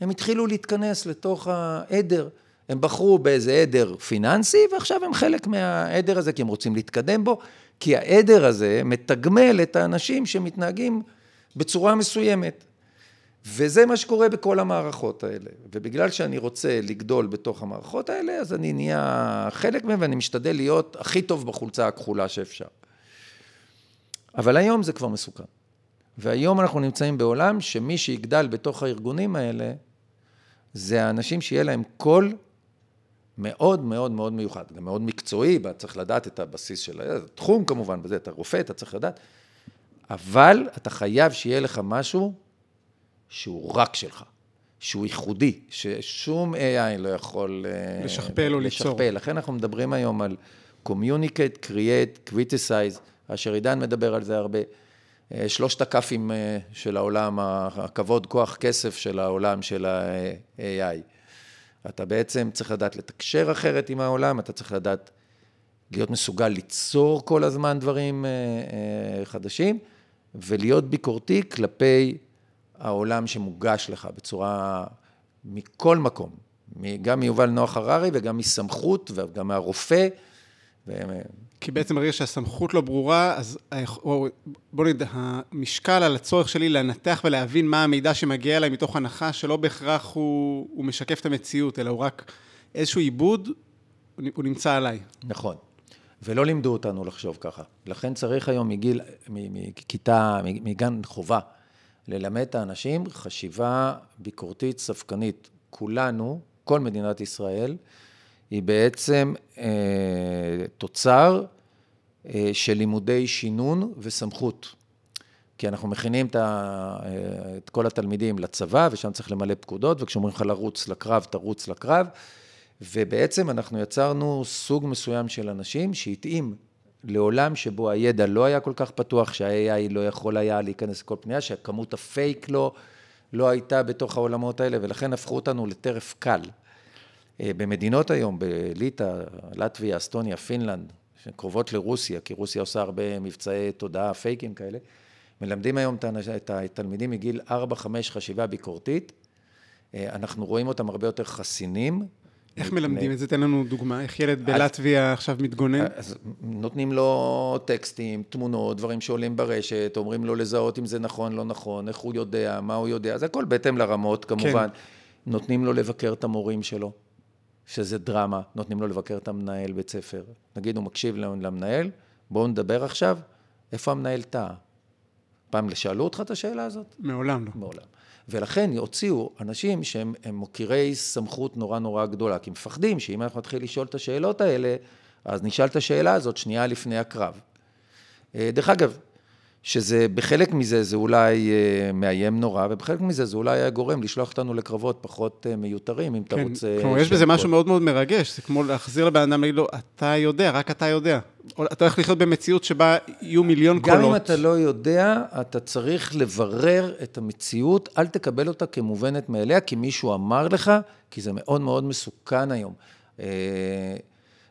הם התחילו להתכנס לתוך העדר. הם בחרו באיזה עדר פיננסי, ועכשיו הם חלק מהעדר הזה, כי הם רוצים להתקדם בו, כי העדר הזה מתגמל את האנשים שמתנהגים בצורה מסוימת. וזה מה שקורה בכל המערכות האלה. ובגלל שאני רוצה לגדול בתוך המערכות האלה, אז אני נהיה חלק מהם ואני משתדל להיות הכי טוב בחולצה הכחולה שאפשר. אבל היום זה כבר מסוכן. והיום אנחנו נמצאים בעולם שמי שיגדל בתוך הארגונים האלה, זה האנשים שיהיה להם קול מאוד מאוד מאוד מיוחד, גם מאוד מקצועי, צריך לדעת את הבסיס של התחום כמובן, בזה אתה רופא, אתה צריך לדעת, אבל אתה חייב שיהיה לך משהו שהוא רק שלך, שהוא ייחודי, ששום AI לא יכול... אה, לשכפל או ליצור. לשכפל. לכן אנחנו מדברים היום על Communicate, Create, Criticize, אשר עידן מדבר על זה הרבה. אה, שלושת הכ"פים אה, של העולם, הכבוד, כוח, כסף של העולם של ה-AI. אתה בעצם צריך לדעת לתקשר אחרת עם העולם, אתה צריך לדעת להיות מסוגל ליצור כל הזמן דברים חדשים, ולהיות ביקורתי כלפי העולם שמוגש לך בצורה, מכל מקום, גם מיובל נוח הררי וגם מסמכות וגם מהרופא. כי בעצם ברגע שהסמכות לא ברורה, אז בוא נגיד, המשקל על הצורך שלי לנתח ולהבין מה המידע שמגיע אליי מתוך הנחה שלא בהכרח הוא, הוא משקף את המציאות, אלא הוא רק איזשהו עיבוד, הוא נמצא עליי. נכון. ולא לימדו אותנו לחשוב ככה. לכן צריך היום מגיל, מכיתה, מגן חובה, ללמד את האנשים חשיבה ביקורתית, ספקנית. כולנו, כל מדינת ישראל, היא בעצם אה, תוצר אה, של לימודי שינון וסמכות. כי אנחנו מכינים את, ה, אה, את כל התלמידים לצבא, ושם צריך למלא פקודות, וכשאומרים לך לרוץ לקרב, תרוץ לקרב. ובעצם אנחנו יצרנו סוג מסוים של אנשים שהתאים לעולם שבו הידע לא היה כל כך פתוח, שה-AI לא יכול היה להיכנס לכל פינה, שכמות הפייק לא, לא הייתה בתוך העולמות האלה, ולכן הפכו אותנו לטרף קל. אה, במדינות היום, בליטא, לטביה, אסטוניה, פינלנד, שקרובות לרוסיה, כי רוסיה עושה הרבה מבצעי תודעה פייקים כאלה, מלמדים היום את התלמידים מגיל 4-5 חשיבה ביקורתית. אה, אנחנו רואים אותם הרבה יותר חסינים, איך מלמדים את זה? תן לנו דוגמה. איך ילד בלטביה עכשיו מתגונן? אז נותנים לו טקסטים, תמונות, דברים שעולים ברשת, אומרים לו לזהות אם זה נכון, לא נכון, איך הוא יודע, מה הוא יודע, זה הכל בהתאם לרמות כמובן. כן. נותנים לו לבקר את המורים שלו, שזה דרמה, נותנים לו לבקר את המנהל בית ספר. נגיד הוא מקשיב למנהל, בואו נדבר עכשיו, איפה המנהל טעה? פעם שאלו אותך את השאלה הזאת? מעולם לא. מעולם. ולכן הוציאו אנשים שהם מוקירי סמכות נורא נורא גדולה, כי מפחדים שאם אנחנו נתחיל לשאול את השאלות האלה, אז נשאל את השאלה הזאת שנייה לפני הקרב. אה, דרך אגב, שזה בחלק מזה זה אולי אה, מאיים נורא, ובחלק מזה זה אולי היה גורם לשלוח אותנו לקרבות פחות אה, מיותרים, אם כן, אתה רוצה... כלומר, יש בזה משהו מאוד מאוד מרגש, זה כמו להחזיר לבן אדם, להגיד לו, אתה יודע, רק אתה יודע. אתה הולך לחיות במציאות שבה יהיו מיליון גם קולות. גם אם אתה לא יודע, אתה צריך לברר את המציאות, אל תקבל אותה כמובנת מאליה, כי מישהו אמר לך, כי זה מאוד מאוד מסוכן היום.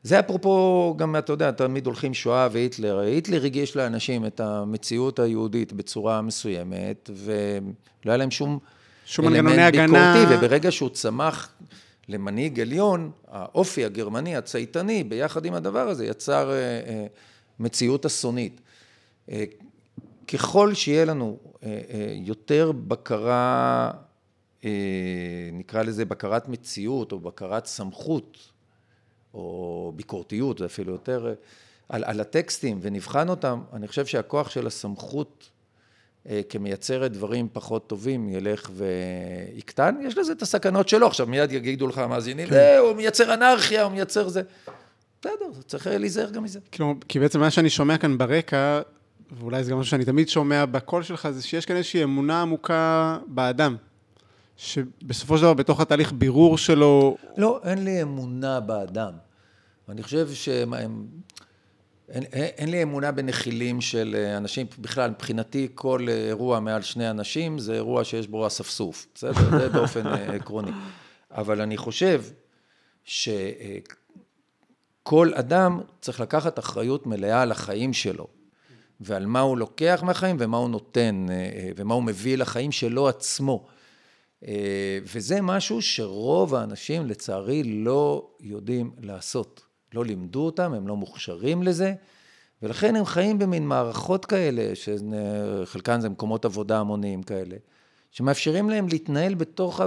זה אפרופו, גם אתה יודע, תמיד הולכים שואה והיטלר. היטלר הגיש לאנשים את המציאות היהודית בצורה מסוימת, ולא היה להם שום, שום מנגנוני הגנה. ביקורתי, וברגע שהוא צמח למנהיג עליון, האופי הגרמני הצייתני, ביחד עם הדבר הזה, יצר אה, אה, מציאות אסונית. אה, ככל שיהיה לנו יותר בקרה, נקרא לזה בקרת מציאות או בקרת סמכות, או ביקורתיות, זה אפילו יותר, על, על הטקסטים ונבחן אותם, אני חושב שהכוח של הסמכות אה, כמייצרת דברים פחות טובים ילך ויקטן, יש לזה את הסכנות שלו, עכשיו מיד יגידו לך המאזינים, כן. אה, הוא מייצר אנרכיה, הוא מייצר זה. בסדר, צריך להיזהר גם מזה. כאילו, כי בעצם מה שאני שומע כאן ברקע, ואולי זה גם משהו שאני תמיד שומע בקול שלך, זה שיש כאן איזושהי אמונה עמוקה באדם. שבסופו של דבר, בתוך התהליך בירור שלו... לא, אין לי אמונה באדם. אני חושב שהם... אין, אין לי אמונה בנחילים של אה, אנשים, בכלל, מבחינתי כל אה, אירוע מעל שני אנשים זה אירוע שיש בו אספסוף, בסדר? זה באופן אה, עקרוני. אבל אני חושב שכל אדם צריך לקחת אחריות מלאה על החיים שלו, ועל מה הוא לוקח מהחיים ומה הוא נותן, ומה הוא מביא לחיים שלו עצמו. וזה משהו שרוב האנשים, לצערי, לא יודעים לעשות. לא לימדו אותם, הם לא מוכשרים לזה, ולכן הם חיים במין מערכות כאלה, שחלקן זה מקומות עבודה המוניים כאלה, שמאפשרים להם להתנהל בתוך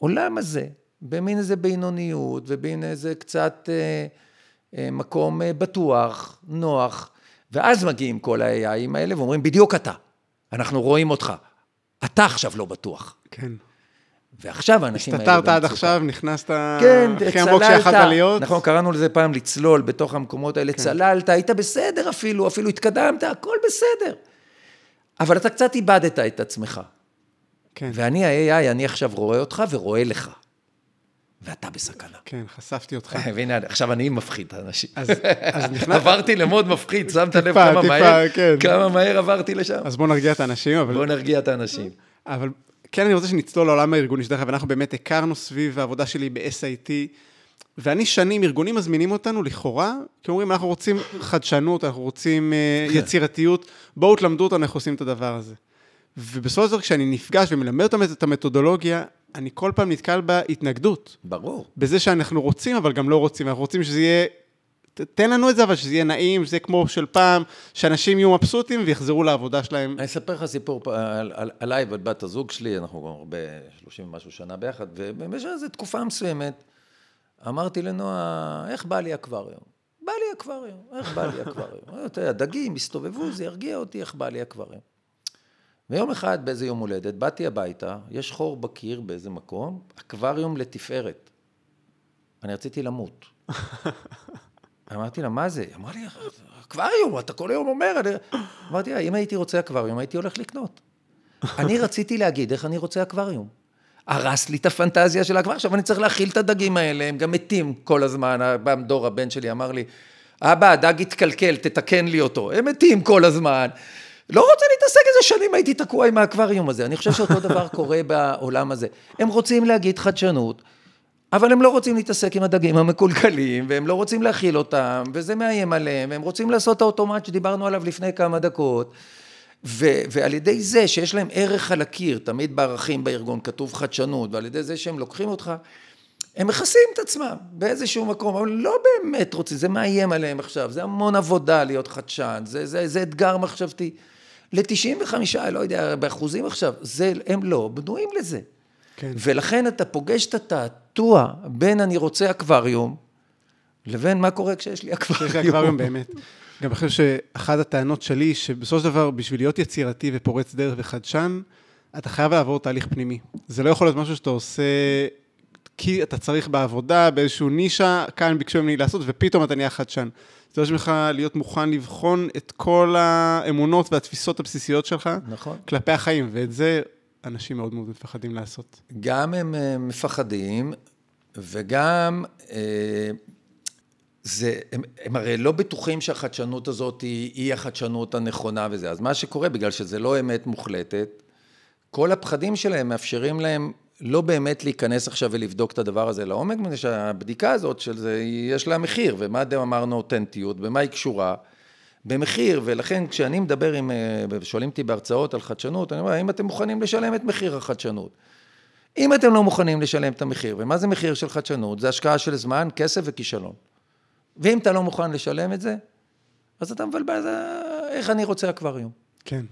העולם הזה, במין איזה בינוניות ובמין איזה קצת אה, אה, מקום אה, בטוח, נוח, ואז מגיעים כל ה-AIים האלה ואומרים, בדיוק אתה, אנחנו רואים אותך, אתה עכשיו לא בטוח. כן. ועכשיו האנשים האלה... הסתתרת עד עכשיו, נכנסת כן, הכי עמוק שיכולת להיות. נכון, קראנו לזה פעם לצלול בתוך המקומות האלה, כן. צללת, היית בסדר אפילו, אפילו התקדמת, הכל בסדר. אבל אתה קצת איבדת את עצמך. כן. ואני ה-AI, אני עכשיו רואה אותך ורואה לך. ואתה בסכנה. כן, חשפתי אותך. והנה, עכשיו אני מפחיד את האנשים. אז, אז נכנס... עברתי למוד מפחיד, שמת לב כמה טיפה, מהר, כן. כמה מהר עברתי לשם. אז בוא נרגיע את האנשים, אבל... בוא נרגיע את האנשים. אבל כן, אני רוצה שנצלול לעולם הארגוני, שדרך אגב, אנחנו באמת הכרנו סביב העבודה שלי ב-SIT, ואני שנים, ארגונים מזמינים אותנו לכאורה, כי אומרים, אנחנו רוצים חדשנות, אנחנו רוצים uh, יצירתיות, בואו תלמדו אותנו איך עושים את הדבר הזה. ובסופו של דבר, כשאני נפגש ומלמד אותם את המתודולוגיה, אני כל פעם נתקל בהתנגדות. ברור. בזה שאנחנו רוצים, אבל גם לא רוצים. אנחנו רוצים שזה יהיה... תן לנו את זה, אבל שזה יהיה נעים, שזה יהיה כמו של פעם, שאנשים יהיו מבסוטים ויחזרו לעבודה שלהם. אני אספר לך סיפור על, על, עליי ועל בת הזוג שלי, אנחנו כבר הרבה, 30 ומשהו שנה ביחד, ובמשך איזו תקופה מסוימת, אמרתי לנועה, איך בא לי אקווריום? בא לי אקווריום, איך בא לי אקווריום? אתה יודע, דגים הסתובבו, זה ירגיע אותי, איך בא לי אקווריום. ויום אחד, באיזה יום הולדת, באתי הביתה, יש חור בקיר באיזה מקום, אקווריום לתפארת. אני רציתי למות. אמרתי לה, מה זה? היא אמרה לי, אקווריום, אתה כל היום אומר. אמרתי לה, אם הייתי רוצה אקווריום, הייתי הולך לקנות. אני רציתי להגיד איך אני רוצה אקווריום. הרס לי את הפנטזיה של האקווריום, עכשיו אני צריך להכיל את הדגים האלה, הם גם מתים כל הזמן. בא דור, הבן שלי, אמר לי, אבא, הדג התקלקל, תתקן לי אותו. הם מתים כל הזמן. לא רוצה להתעסק איזה שנים הייתי תקוע עם האקווריום הזה. אני חושב שאותו דבר קורה בעולם הזה. הם רוצים להגיד חדשנות, אבל הם לא רוצים להתעסק עם הדגים המקולקלים, והם לא רוצים להכיל אותם, וזה מאיים עליהם, הם רוצים לעשות את האוטומט שדיברנו עליו לפני כמה דקות. ו- ועל ידי זה שיש להם ערך על הקיר, תמיד בערכים בארגון כתוב חדשנות, ועל ידי זה שהם לוקחים אותך, הם מכסים את עצמם באיזשהו מקום, אבל לא באמת רוצים, זה מאיים עליהם עכשיו, זה המון עבודה להיות חדשן, זה, זה, זה אתגר מחשבתי. ל-95, לא יודע, באחוזים עכשיו, זה, הם לא בנויים לזה. כן. ולכן אתה פוגש את התעתוע בין אני רוצה אקווריום, לבין מה קורה כשיש לי אקווריום. כשיש לי אקווריום באמת. גם אני חושב שאחת הטענות שלי, שבסופו של דבר, בשביל להיות יצירתי ופורץ דרך וחדשן, אתה חייב לעבור תהליך פנימי. זה לא יכול להיות משהו שאתה עושה כי אתה צריך בעבודה, באיזשהו נישה, כאן ביקשו ממני לעשות, ופתאום אתה נהיה חדשן. זה דורש ממך להיות מוכן לבחון את כל האמונות והתפיסות הבסיסיות שלך, נכון. כלפי החיים, ואת זה אנשים מאוד מאוד מפחדים לעשות. גם הם אה, מפחדים, וגם אה, זה, הם, הם הרי לא בטוחים שהחדשנות הזאת היא, היא החדשנות הנכונה וזה. אז מה שקורה, בגלל שזה לא אמת מוחלטת, כל הפחדים שלהם מאפשרים להם לא באמת להיכנס עכשיו ולבדוק את הדבר הזה לעומק, מפני שהבדיקה הזאת של זה, יש לה מחיר, ומה אתם אמרנו אותנטיות, במה היא קשורה? במחיר, ולכן כשאני מדבר עם, אה, שואלים אותי בהרצאות על חדשנות, אני אומר, האם אתם מוכנים לשלם את מחיר החדשנות? אם אתם לא מוכנים לשלם את המחיר, ומה זה מחיר של חדשנות? זה השקעה של זמן, כסף וכישלון. ואם אתה לא מוכן לשלם את זה, אז אתה מבלבל, איך אני רוצה אקווריום. כן.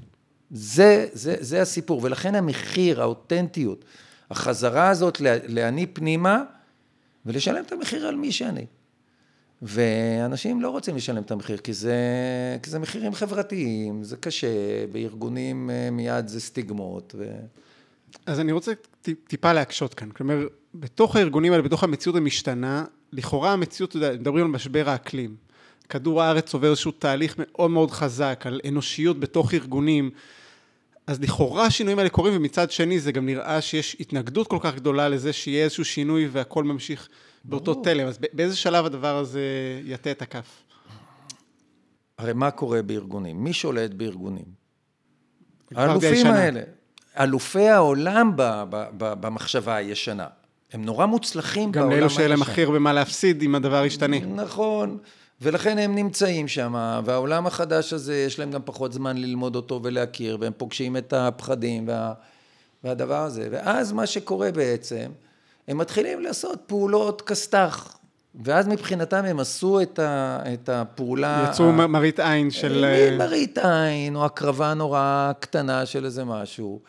זה, זה, זה הסיפור, ולכן המחיר, האותנטיות, החזרה הזאת להני פנימה ולשלם את המחיר על מי שאני. ואנשים לא רוצים לשלם את המחיר, כי זה, כי זה מחירים חברתיים, זה קשה, בארגונים אה, מיד זה סטיגמות. ו... אז אני רוצה טיפה להקשות כאן. כלומר, בתוך הארגונים האלה, בתוך המציאות המשתנה, לכאורה המציאות, מדברים על משבר האקלים. כדור הארץ עובר איזשהו תהליך מאוד מאוד חזק על אנושיות בתוך ארגונים, אז לכאורה השינויים האלה קורים, ומצד שני זה גם נראה שיש התנגדות כל כך גדולה לזה שיהיה איזשהו שינוי והכל ממשיך באותו תלם. אז באיזה שלב הדבר הזה יטה את הכף? הרי מה קורה בארגונים? מי שולט בארגונים? האלופים האלה. אלופי העולם ב, ב, ב, במחשבה הישנה. הם נורא מוצלחים בעולם הישן. גם לאלו שאין להם הכי הרבה מה להפסיד אם הדבר ישתנה. נכון. ולכן הם נמצאים שם, והעולם החדש הזה, יש להם גם פחות זמן ללמוד אותו ולהכיר, והם פוגשים את הפחדים וה, והדבר הזה. ואז מה שקורה בעצם, הם מתחילים לעשות פעולות כסת"ח. ואז מבחינתם הם עשו את, ה, את הפעולה... יצאו ה... מראית עין של... אה, מראית עין, או הקרבה נורא קטנה של איזה משהו.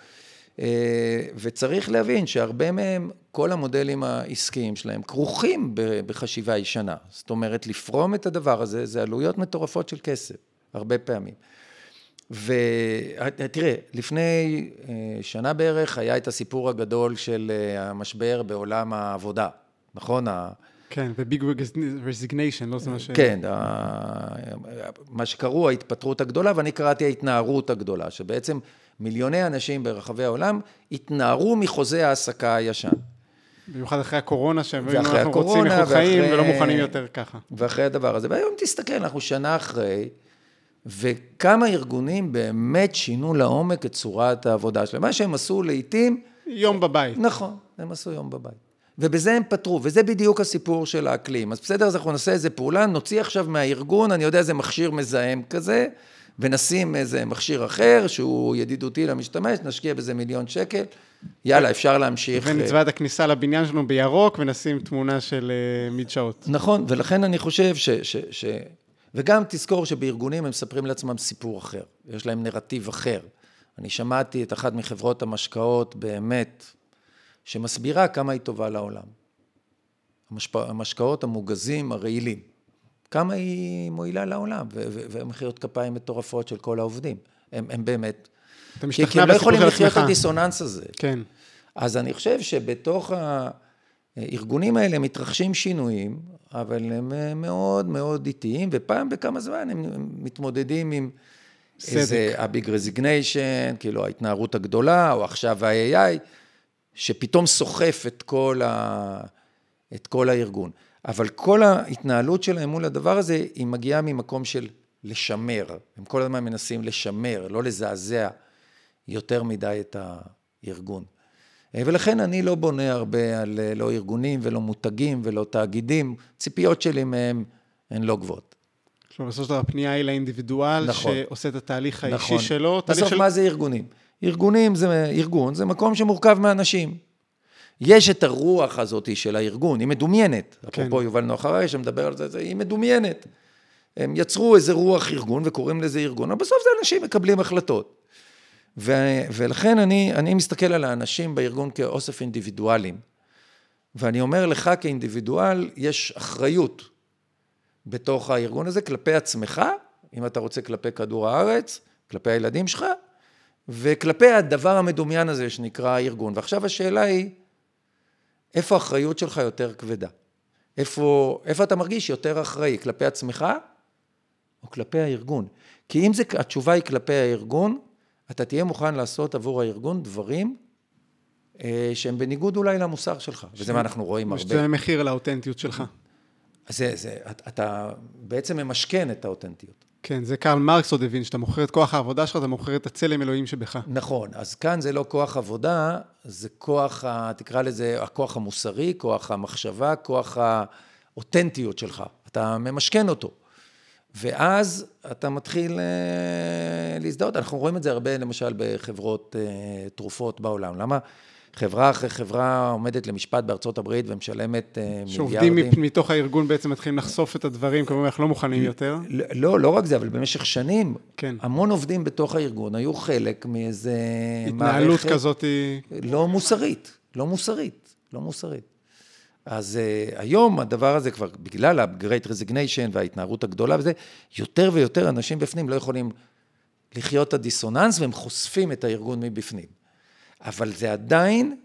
אה, וצריך להבין שהרבה מהם, כל המודלים העסקיים שלהם כרוכים בחשיבה ישנה. זאת אומרת, לפרום את הדבר הזה, זה עלויות מטורפות של כסף, הרבה פעמים. ותראה, לפני אה, שנה בערך היה את הסיפור הגדול של אה, המשבר בעולם העבודה, נכון? כן, וביג רזיגניישן, לא זה מה ש... כן, מה שקראו ההתפטרות הגדולה, ואני קראתי ההתנערות הגדולה, שבעצם מיליוני אנשים ברחבי העולם התנערו מחוזה ההעסקה הישן. במיוחד אחרי הקורונה, שהם אנחנו הקורונה, רוצים איכות חיים ולא מוכנים יותר ככה. ואחרי הדבר הזה. והיום תסתכל, אנחנו שנה אחרי, וכמה ארגונים באמת שינו לעומק את צורת העבודה שלהם. מה שהם עשו לעיתים... יום בבית. נכון, הם עשו יום בבית. ובזה הם פתרו, וזה בדיוק הסיפור של האקלים. אז בסדר, אז אנחנו נעשה איזה פעולה, נוציא עכשיו מהארגון, אני יודע, איזה מכשיר מזהם כזה, ונשים איזה מכשיר אחר, שהוא ידידותי למשתמש, נשקיע בזה מיליון שקל, יאללה, אפשר להמשיך. ונצבע את הכניסה לבניין שלנו בירוק, ונשים תמונה של uh, מדשאות. נכון, ולכן אני חושב ש... ש, ש וגם תזכור שבארגונים הם מספרים לעצמם סיפור אחר, יש להם נרטיב אחר. אני שמעתי את אחת מחברות המשקאות באמת, שמסבירה כמה היא טובה לעולם. המשקאות המוגזים, הרעילים. כמה היא מועילה לעולם, ומחיאות כפיים מטורפות של כל העובדים. הם, הם באמת... אתה משתכנע בסיפור של עצמך. כי הם לא יכולים לחיות את הדיסוננס הזה. כן. אז אני חושב שבתוך הארגונים האלה מתרחשים שינויים, אבל הם מאוד מאוד איטיים, ופעם בכמה זמן הם מתמודדים עם סדק. איזה הביג רזיגניישן, כאילו ההתנערות הגדולה, או עכשיו ה-AI, שפתאום סוחף את כל, ה... את כל הארגון. אבל כל ההתנהלות שלהם מול הדבר הזה, היא מגיעה ממקום של לשמר. הם כל הזמן מנסים לשמר, לא לזעזע יותר מדי את הארגון. ולכן אני לא בונה הרבה על לא ארגונים ולא מותגים ולא תאגידים, ציפיות שלי מהם הן לא גבוהות. כלומר, בסופו של דבר הפנייה היא לאינדיבידואל, נכון, שעושה את התהליך האישי נכון. שלו. בסוף של... מה זה ארגונים? ארגונים זה, ארגון זה מקום שמורכב מאנשים. יש את הרוח הזאת של הארגון, היא מדומיינת. כן. אפרופו יובל נוח הררי שמדבר על זה, היא מדומיינת. הם יצרו איזה רוח ארגון וקוראים לזה ארגון, אבל בסוף זה אנשים מקבלים החלטות. ו- ולכן אני, אני מסתכל על האנשים בארגון כאוסף אינדיבידואלים. ואני אומר לך כאינדיבידואל, יש אחריות בתוך הארגון הזה כלפי עצמך, אם אתה רוצה כלפי כדור הארץ, כלפי הילדים שלך, וכלפי הדבר המדומיין הזה שנקרא הארגון. ועכשיו השאלה היא, איפה האחריות שלך יותר כבדה? איפה, איפה אתה מרגיש יותר אחראי, כלפי עצמך או כלפי הארגון? כי אם זה, התשובה היא כלפי הארגון, אתה תהיה מוכן לעשות עבור הארגון דברים אה, שהם בניגוד אולי למוסר שלך, ש... וזה מה אנחנו רואים הרבה. ושזה מחיר לאותנטיות שלך. זה, זה, אתה בעצם ממשכן את האותנטיות. כן, זה קרל מרקס עוד הבין, שאתה מוכר את כוח העבודה שלך, אתה מוכר את הצלם אלוהים שבך. נכון, אז כאן זה לא כוח עבודה, זה כוח, תקרא לזה, הכוח המוסרי, כוח המחשבה, כוח האותנטיות שלך. אתה ממשכן אותו. ואז אתה מתחיל אה, להזדהות. אנחנו רואים את זה הרבה, למשל, בחברות אה, תרופות בעולם. למה? חברה אחרי חברה עומדת למשפט בארצות הברית ומשלמת אה, מיליארדים. שעובדים מתוך הארגון בעצם מתחילים לחשוף את הדברים, כלומר, אנחנו לא מוכנים יותר. לא, לא רק זה, אבל במשך שנים, כן. המון עובדים בתוך הארגון היו חלק מאיזה התנהלות מערכת... כזאת היא... לא מוסרית, לא מוסרית, לא מוסרית. אז uh, היום הדבר הזה כבר, בגלל ה-Great Resignation וההתנערות הגדולה וזה, יותר ויותר אנשים בפנים לא יכולים לחיות את הדיסוננס והם חושפים את הארגון מבפנים. אבל זה עדיין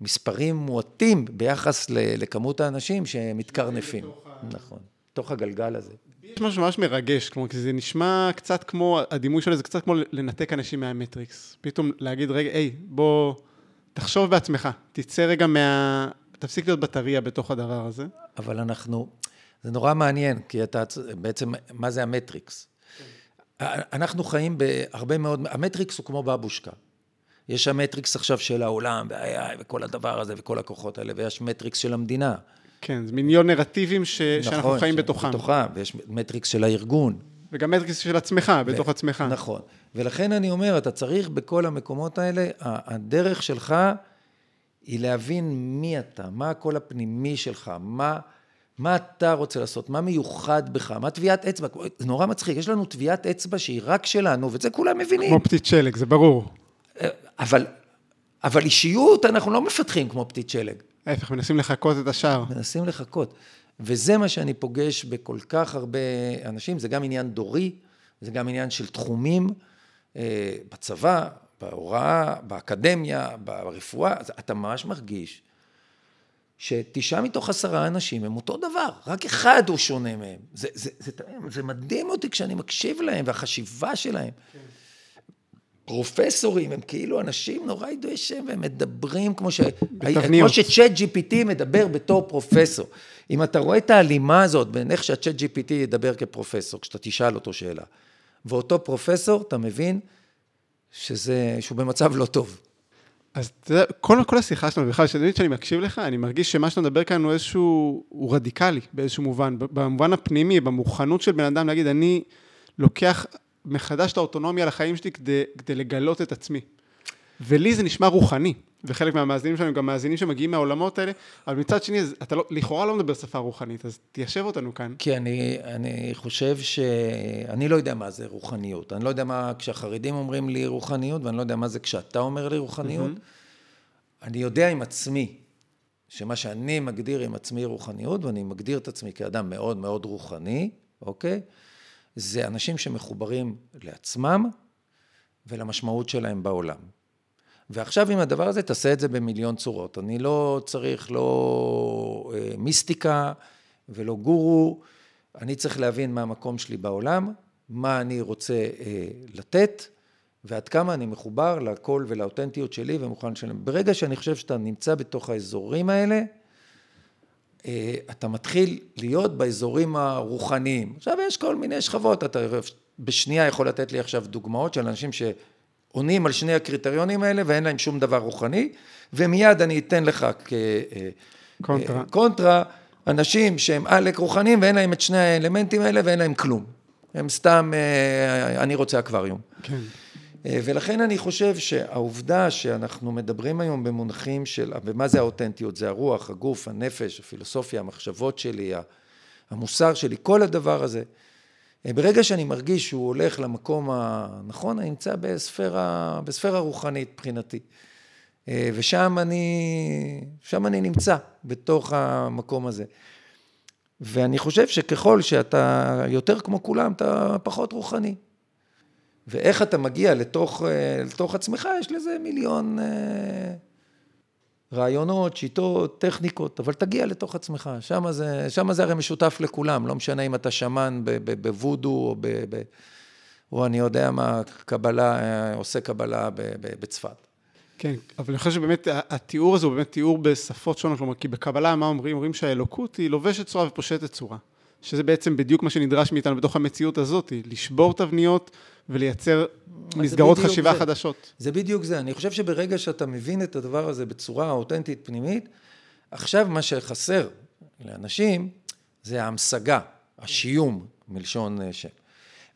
מספרים מועטים ביחס לכמות האנשים שמתקרנפים. נכון, תוך הגלגל הזה. יש משהו ממש מרגש, כמו, כי זה נשמע קצת כמו, הדימוי שלו זה קצת כמו לנתק אנשים מהמטריקס. פתאום להגיד, רגע, היי, בוא, תחשוב בעצמך, תצא רגע מה... תפסיק להיות בטריה בתוך הדבר הזה. אבל אנחנו, זה נורא מעניין, כי אתה, בעצם, מה זה המטריקס? אנחנו חיים בהרבה מאוד, המטריקס הוא כמו בבושקה. יש המטריקס עכשיו של העולם, וה-AI וכל הדבר הזה וכל הכוחות האלה, ויש מטריקס של המדינה. כן, זה מיליון נרטיבים ש... נכון, שאנחנו חיים בתוכם. בתוכם, ויש מטריקס של הארגון. וגם מטריקס של עצמך, ו... בתוך עצמך. נכון. ולכן אני אומר, אתה צריך בכל המקומות האלה, הדרך שלך היא להבין מי אתה, מה הקול הפנימי שלך, מה, מה אתה רוצה לעשות, מה מיוחד בך, מה טביעת אצבע. זה נורא מצחיק, יש לנו טביעת אצבע שהיא רק שלנו, ואת זה כולם מבינים. כמו פתית שלג, זה ברור. אבל אבל אישיות אנחנו לא מפתחים כמו פתית שלג. ההפך, מנסים לחקות את השער. מנסים לחכות. וזה מה שאני פוגש בכל כך הרבה אנשים, זה גם עניין דורי, זה גם עניין של תחומים, אה, בצבא, בהוראה, באקדמיה, ברפואה, אתה ממש מרגיש שתשעה מתוך עשרה אנשים הם אותו דבר, רק אחד הוא שונה מהם. זה, זה, זה, זה, זה מדהים אותי כשאני מקשיב להם, והחשיבה שלהם. כן. פרופסורים, הם כאילו אנשים נורא ידועי שם, והם מדברים כמו ש... בתבניות. כמו שצ'אט GPT מדבר בתור פרופסור. אם אתה רואה את ההלימה הזאת בין איך שהצ'אט GPT ידבר כפרופסור, כשאתה תשאל אותו שאלה, ואותו פרופסור, אתה מבין שזה, שהוא במצב לא טוב. אז אתה יודע, כל, כל השיחה שלנו, בכלל, כשאני שאני מקשיב לך, אני מרגיש שמה שאתה מדבר כאן הוא איזשהו, הוא רדיקלי באיזשהו מובן, במובן הפנימי, במוכנות של בן אדם להגיד, אני לוקח מחדש את האוטונומיה לחיים שלי כדי, כדי לגלות את עצמי. ולי זה נשמע רוחני, וחלק מהמאזינים שלנו גם מאזינים שמגיעים מהעולמות האלה, אבל מצד שני, אתה לא, לכאורה לא מדבר שפה רוחנית, אז תיישב אותנו כאן. כי אני, אני חושב ש... אני לא יודע מה זה רוחניות. אני לא יודע מה כשהחרדים אומרים לי רוחניות, ואני לא יודע מה זה כשאתה אומר לי רוחניות. Mm-hmm. אני יודע עם עצמי, שמה שאני מגדיר עם עצמי רוחניות, ואני מגדיר את עצמי כאדם מאוד מאוד רוחני, אוקיי? זה אנשים שמחוברים לעצמם ולמשמעות שלהם בעולם. ועכשיו עם הדבר הזה, תעשה את זה במיליון צורות. אני לא צריך לא אה, מיסטיקה ולא גורו, אני צריך להבין מה המקום שלי בעולם, מה אני רוצה אה, לתת, ועד כמה אני מחובר לקול ולאותנטיות שלי ומוכן לשלם. ברגע שאני חושב שאתה נמצא בתוך האזורים האלה, אה, אתה מתחיל להיות באזורים הרוחניים. עכשיו יש כל מיני שכבות, אתה בשנייה יכול לתת לי עכשיו דוגמאות של אנשים שעונים על שני הקריטריונים האלה ואין להם שום דבר רוחני, ומיד אני אתן לך קונטרה. אה, קונטרה, אנשים שהם עלק רוחניים ואין להם את שני האלמנטים האלה ואין להם כלום. הם סתם, אה, אני רוצה אקווריום. כן. אה, ולכן אני חושב שהעובדה שאנחנו מדברים היום במונחים של, ומה זה האותנטיות? זה הרוח, הגוף, הנפש, הפילוסופיה, המחשבות שלי, המוסר שלי, כל הדבר הזה. אה, ברגע שאני מרגיש שהוא הולך למקום הנכון, אני נמצא בספירה, בספירה רוחנית מבחינתי. אה, ושם אני, שם אני נמצא, בתוך המקום הזה. ואני חושב שככל שאתה יותר כמו כולם, אתה פחות רוחני. ואיך אתה מגיע לתוך, אה, לתוך עצמך, יש לזה מיליון רעיונות, שיטות, טכניקות, אבל תגיע לתוך עצמך, שם זה, שם זה הרי משותף לכולם, לא משנה אם אתה שמן בוודו או, ב, ב, או אני יודע מה, קבלה, אה, עושה קבלה בצפת. כן, אבל אני חושב שבאמת התיאור הזה הוא באמת תיאור בשפות שונות, כלומר, כי בקבלה מה אומרים? אומרים שהאלוקות היא לובשת צורה ופושטת צורה. שזה בעצם בדיוק מה שנדרש מאיתנו בתוך המציאות הזאת, לשבור תבניות ולייצר מסגרות חשיבה זה. חדשות. זה בדיוק זה. אני חושב שברגע שאתה מבין את הדבר הזה בצורה אותנטית פנימית, עכשיו מה שחסר לאנשים זה ההמשגה, השיום, מלשון אה, שם.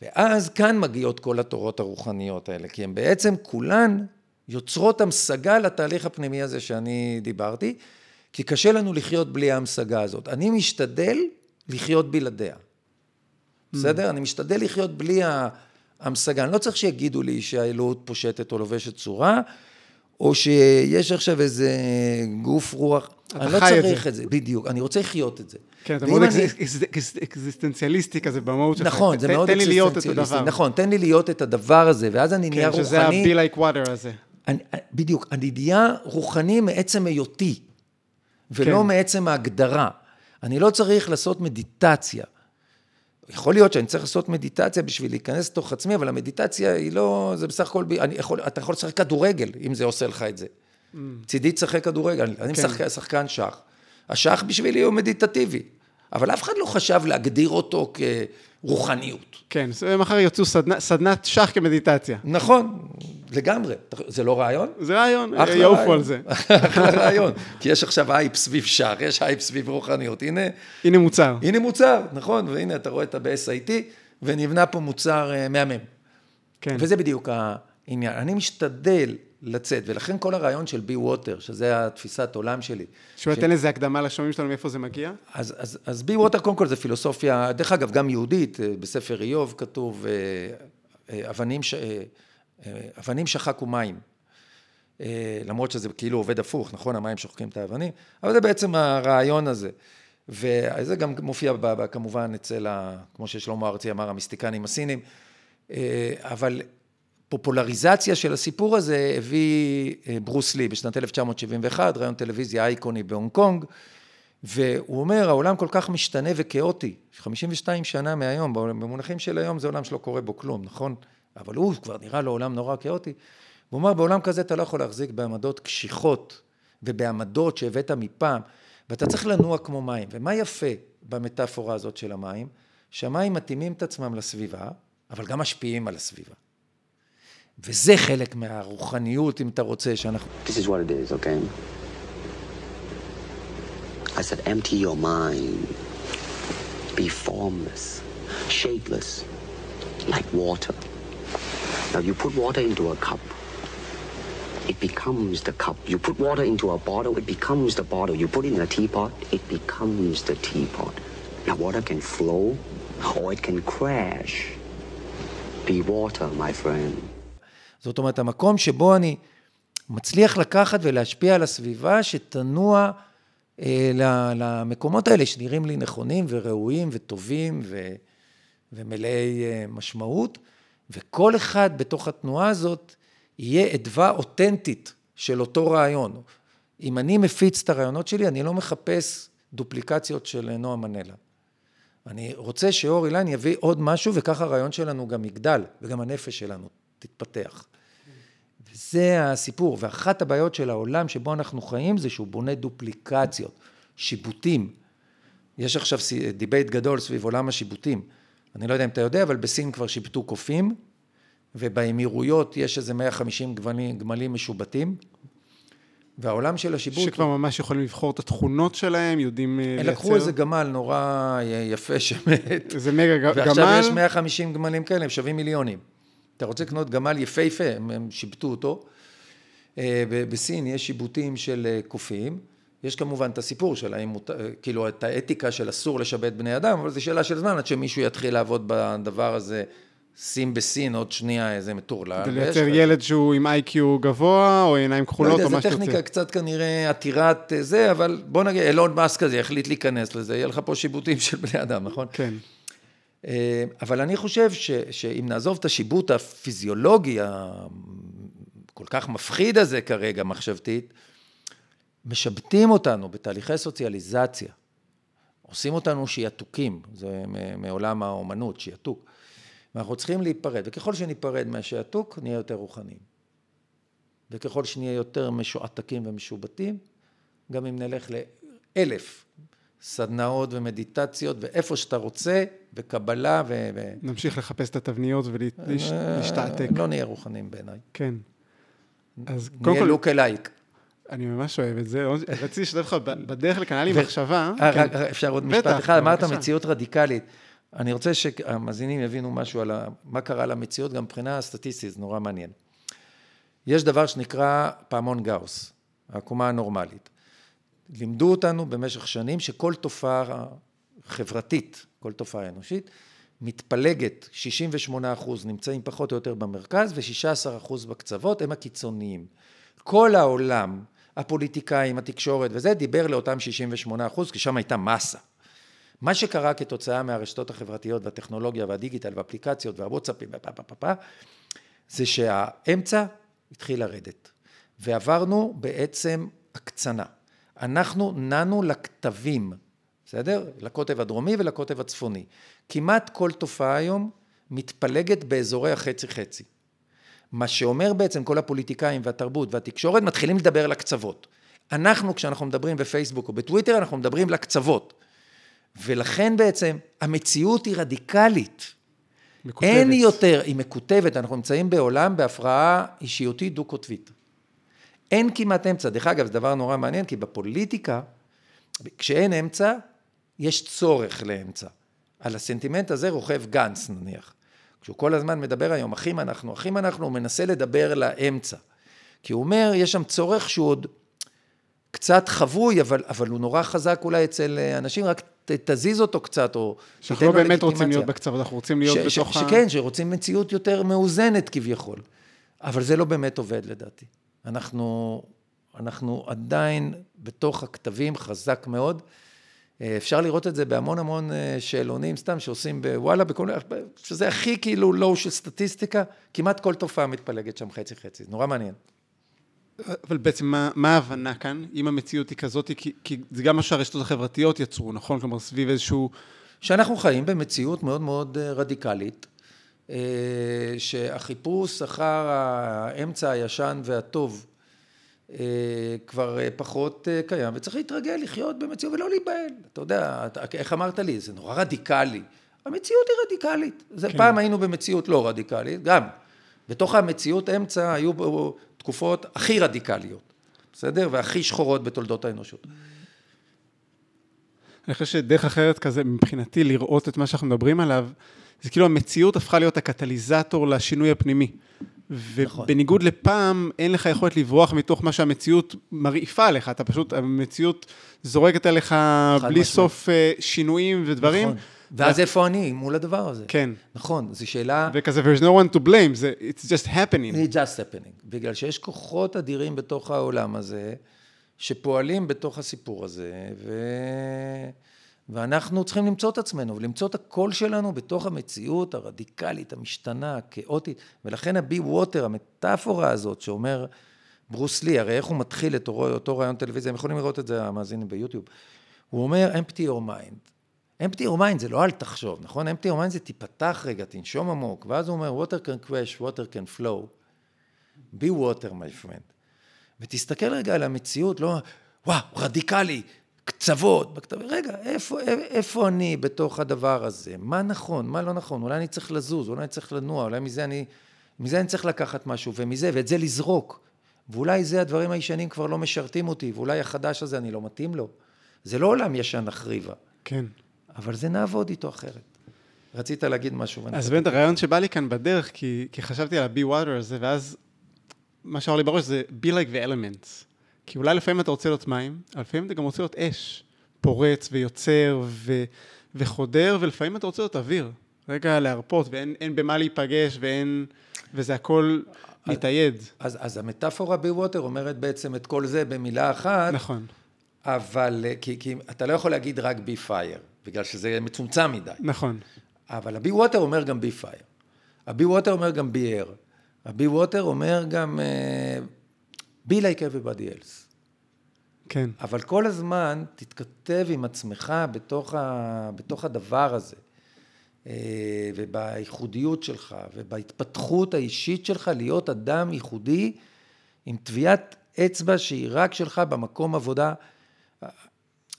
ואז כאן מגיעות כל התורות הרוחניות האלה, כי הן בעצם כולן יוצרות המשגה לתהליך הפנימי הזה שאני דיברתי, כי קשה לנו לחיות בלי ההמשגה הזאת. אני משתדל לחיות בלעדיה. בסדר? אני משתדל לחיות בלי המשגה. אני לא צריך שיגידו לי שהאלוהות פושטת או לובשת צורה, או שיש עכשיו איזה גוף רוח. אני לא צריך את, את זה, בדיוק. אני רוצה לחיות את זה. כן, אתה מאוד אני... אקזיסטנציאליסטי כזה במהות שלך. נכון, זה מאוד אקזיסטנציאליסטי. נכון, תן לי להיות את הדבר הזה, ואז אני נהיה רוחני. כן, שזה ה-be like water הזה. אני, בדיוק, אני נהיה רוחני מעצם היותי, ולא כן. מעצם ההגדרה. אני לא צריך לעשות מדיטציה. יכול להיות שאני צריך לעשות מדיטציה בשביל להיכנס לתוך עצמי, אבל המדיטציה היא לא, זה בסך הכל, אני יכול, אתה יכול לשחק כדורגל, אם זה עושה לך את זה. Mm. צידי תשחק כדורגל, אני כן. משחק, שחקן שח. השח בשבילי הוא מדיטטיבי, אבל אף אחד לא חשב להגדיר אותו כרוחניות. כן, מחר יוצאו סדנ... סדנת שח כמדיטציה. נכון, לגמרי. זה לא רעיון? זה רעיון, יעופו על זה. אחלה רעיון. כי יש עכשיו אייפ סביב שח, יש אייפ סביב רוחניות. הנה... הנה מוצר. הנה מוצר, נכון, והנה אתה רואה את ה-SIT, ונבנה פה מוצר uh, מהמם. כן. וזה בדיוק העניין. אני משתדל לצאת, ולכן כל הרעיון של בי ווטר, שזה התפיסת עולם שלי. שהוא ש... איזה הקדמה לשומעים שלנו, מאיפה זה מגיע? אז, אז, אז בי ווטר, קודם כל זה פילוסופיה, דרך אגב, גם יהודית, אה, בספר איוב כתוב, אה, אבנים, ש... אבנים שחקו מים. אה, למרות שזה כאילו עובד הפוך, נכון? המים שוחקים את האבנים, אבל זה בעצם הרעיון הזה. וזה גם מופיע כמובן אצל, ה, כמו ששלמה ארצי אמר, המיסטיקנים הסינים, אה, אבל פופולריזציה של הסיפור הזה הביא אה, ברוס לי בשנת 1971, רעיון טלוויזיה אייקוני בהונג קונג, והוא אומר, העולם כל כך משתנה וכאוטי, 52 שנה מהיום, במונחים של היום זה עולם שלא קורה בו כלום, נכון? אבל הוא כבר נראה לו עולם נורא כאוטי. הוא אומר, בעולם כזה אתה לא יכול להחזיק בעמדות קשיחות ובעמדות שהבאת מפעם, ואתה צריך לנוע כמו מים. ומה יפה במטאפורה הזאת של המים? שהמים מתאימים את עצמם לסביבה, אבל גם משפיעים על הסביבה. וזה חלק מהרוחניות, אם אתה רוצה, שאנחנו... This is what it is, okay? I said, empty your mind. Be formless, shapeless, like water. Now you put water into a cup. It becomes the cup. You put water into a bottle, it becomes the bottle. You put it in a teapot, it becomes the teapot. Now water can flow or it can crash. Be water, my friend. זאת אומרת, המקום שבו אני מצליח לקחת ולהשפיע על הסביבה, שתנוע אה, למקומות האלה שנראים לי נכונים וראויים וטובים ו, ומלאי אה, משמעות, וכל אחד בתוך התנועה הזאת יהיה אדווה אותנטית של אותו רעיון. אם אני מפיץ את הרעיונות שלי, אני לא מחפש דופליקציות של נועה מנלה. אני רוצה שאור אילן יביא עוד משהו, וככה הרעיון שלנו גם יגדל, וגם הנפש שלנו תתפתח. וזה הסיפור, ואחת הבעיות של העולם שבו אנחנו חיים זה שהוא בונה דופליקציות, שיבוטים. יש עכשיו debate גדול סביב עולם השיבוטים. אני לא יודע אם אתה יודע, אבל בסין כבר שיבטו קופים, ובאמירויות יש איזה 150 גמלים, גמלים משובטים. והעולם של השיבוט... שכבר ממש יכולים לבחור את התכונות שלהם, יודעים לייצר... הם לקחו איזה גמל נורא יפה שמת. איזה מגה גמל. ועכשיו יש 150 גמלים כאלה, הם שווים מיליונים. אתה רוצה לקנות גמל יפהפה, הם, הם שיבטו אותו. אה, בסין יש שיבוטים של אה, קופים, יש כמובן את הסיפור של האם, כאילו את האתיקה של אסור לשבת בני אדם, אבל זו שאלה של זמן עד שמישהו יתחיל לעבוד בדבר הזה, שים בסין עוד שנייה איזה מטורלל. כדי לייצר ילד שהוא עם איי-קיו גבוה, או עיניים כחולות, לא או מה שתרצה. זו טכניקה קצת כנראה עתירת אה, זה, אבל בוא נגיד, אילון מאסק הזה יחליט להיכנס לזה, יהיה לך פה שיבוטים של בני אדם, נכון? כן. אה, אבל אני חושב ש, שאם נעזוב את השיבוט הפיזיולוגי הכל כך מפחיד הזה כרגע, מחשבתית, משבטים אותנו בתהליכי סוציאליזציה, עושים אותנו שיעתוקים, זה מעולם האומנות, שיעתוק. ואנחנו צריכים להיפרד, וככל שניפרד מהשעתוק, נהיה יותר רוחניים. וככל שנהיה יותר משועתקים ומשובטים, גם אם נלך לאלף סדנאות ומדיטציות, ואיפה שאתה רוצה, וקבלה ו... נמשיך לחפש את התבניות ולהשתעתק. לא נהיה רוחניים בעיניי. כן. אז קודם כל... נהיה לוק אלייק. אני ממש אוהב את זה. רציתי לשתף אותך בדרך לכאן, היה לי מחשבה. אה, כן. אפשר עוד משפט אחד? אמרת מציאות רדיקלית. אני רוצה שהמאזינים יבינו משהו על מה קרה למציאות, גם מבחינה סטטיסטית, זה נורא מעניין. יש דבר שנקרא פעמון גאוס, העקומה הנורמלית. לימדו אותנו במשך שנים שכל תופעה חברתית, כל תופעה אנושית, מתפלגת, 68 אחוז נמצאים פחות או יותר במרכז ו-16 אחוז בקצוות, הם הקיצוניים. כל העולם, הפוליטיקאים, התקשורת וזה, דיבר לאותם 68 אחוז, כי שם הייתה מסה. מה שקרה כתוצאה מהרשתות החברתיות והטכנולוגיה והדיגיטל והאפליקציות והוואטסאפים ופה פה פה פה, זה שהאמצע התחיל לרדת. ועברנו בעצם הקצנה. אנחנו נענו לכתבים, בסדר? לקוטב הדרומי ולקוטב הצפוני. כמעט כל תופעה היום מתפלגת באזורי החצי-חצי. מה שאומר בעצם כל הפוליטיקאים והתרבות והתקשורת מתחילים לדבר לקצוות. אנחנו, כשאנחנו מדברים בפייסבוק או בטוויטר, אנחנו מדברים לקצוות. ולכן בעצם המציאות היא רדיקלית. מקוטבת. אין יותר, היא מקוטבת, אנחנו נמצאים בעולם בהפרעה אישיותית דו-קוטבית. אין כמעט אמצע. דרך אגב, זה דבר נורא מעניין, כי בפוליטיקה, כשאין אמצע, יש צורך לאמצע. על הסנטימנט הזה רוכב גנץ נניח. כשהוא כל הזמן מדבר היום, אחים אנחנו, אחים אנחנו, הוא מנסה לדבר לאמצע. כי הוא אומר, יש שם צורך שהוא עוד קצת חבוי, אבל, אבל הוא נורא חזק אולי אצל אנשים, רק ת, תזיז אותו קצת, או תיתן לו לגיטימציה. שאנחנו לא באמת רוצים להיות בקצוות, אנחנו רוצים להיות ש, בתוך ש, ה... שכן, שרוצים מציאות יותר מאוזנת כביכול. אבל זה לא באמת עובד לדעתי. אנחנו, אנחנו עדיין בתוך הכתבים חזק מאוד. אה, אפשר לראות את זה בהמון המון אה, שאלונים סתם שעושים בוואלה, בכל שזה הכי כאילו לואו של סטטיסטיקה, כמעט כל תופעה מתפלגת שם חצי חצי, זה נורא מעניין. אבל בעצם מה, מה ההבנה כאן, אם המציאות היא כזאת, כי, כי זה גם מה שהרשתות החברתיות יצרו, נכון? כלומר, סביב איזשהו... שאנחנו חיים במציאות מאוד מאוד אה, רדיקלית, שהחיפוש אחר האמצע הישן והטוב כבר אה, פחות אה, קיים, וצריך להתרגל לחיות במציאות ולא להיבהל. אתה יודע, איך אמרת לי, זה נורא רדיקלי. המציאות היא רדיקלית. זה כן. פעם היינו במציאות לא רדיקלית, גם. בתוך המציאות אמצע היו בו תקופות הכי רדיקליות, בסדר? והכי שחורות בתולדות האנושות. אני חושב שדרך אחרת כזה, מבחינתי, לראות את מה שאנחנו מדברים עליו, זה כאילו המציאות הפכה להיות הקטליזטור לשינוי הפנימי. ובניגוד נכון. לפעם, אין לך יכולת לברוח מתוך מה שהמציאות מרעיפה עליך, אתה פשוט, המציאות זורקת עליך בלי משמע. סוף אה, שינויים ודברים. נכון. ואז איפה אני מול הדבר הזה? כן. נכון, זו שאלה... וכזה, there's no one to blame, זה, it's just happening. It's just happening. בגלל שיש כוחות אדירים בתוך העולם הזה, שפועלים בתוך הסיפור הזה, ו... ואנחנו צריכים למצוא את עצמנו, ולמצוא את הקול שלנו בתוך המציאות הרדיקלית, המשתנה, הכאוטית, ולכן הבי ווטר, המטאפורה הזאת שאומר ברוס לי, הרי איך הוא מתחיל את אותו רעיון טלוויזיה, הם יכולים לראות את זה, המאזינים ביוטיוב, הוא אומר, empty your mind. empty your mind זה לא אל תחשוב, נכון? empty your mind זה תיפתח רגע, תנשום עמוק, ואז הוא אומר, water can crash, water can flow. be water, my friend. ותסתכל רגע על המציאות, לא, וואו, רדיקלי, קצוות, בכתב... רגע, איפה, איפה אני בתוך הדבר הזה? מה נכון, מה לא נכון? אולי אני צריך לזוז, אולי אני צריך לנוע, אולי מזה אני, מזה אני צריך לקחת משהו, ומזה, ואת זה לזרוק. ואולי זה הדברים הישנים כבר לא משרתים אותי, ואולי החדש הזה אני לא מתאים לו. זה לא עולם ישן נחריבה. כן. אבל זה נעבוד איתו אחרת. רצית להגיד משהו. אז באמת הרעיון שבא לי כאן בדרך, כי, כי חשבתי על ה-be water הזה, ואז מה שאמר לי בראש זה be like the elements. כי אולי לפעמים אתה רוצה להיות מים, אבל לפעמים אתה גם רוצה להיות אש, פורץ ויוצר ו, וחודר, ולפעמים אתה רוצה להיות אוויר. רגע להרפות, ואין במה להיפגש, ואין... וזה הכל מתאייד. אז, אז המטאפורה בווטר אומרת בעצם את כל זה במילה אחת. נכון. אבל, כי, כי אתה לא יכול להגיד רק בי פייר, בגלל שזה מצומצם מדי. נכון. אבל הבי ווטר אומר גם בי פייר. הבי ווטר אומר גם בי אר. הבי ווטר אומר גם uh, be like everybody else. כן. אבל כל הזמן תתכתב עם עצמך בתוך, ה, בתוך הדבר הזה, אה, ובייחודיות שלך, ובהתפתחות האישית שלך, להיות אדם ייחודי עם טביעת אצבע שהיא רק שלך במקום עבודה.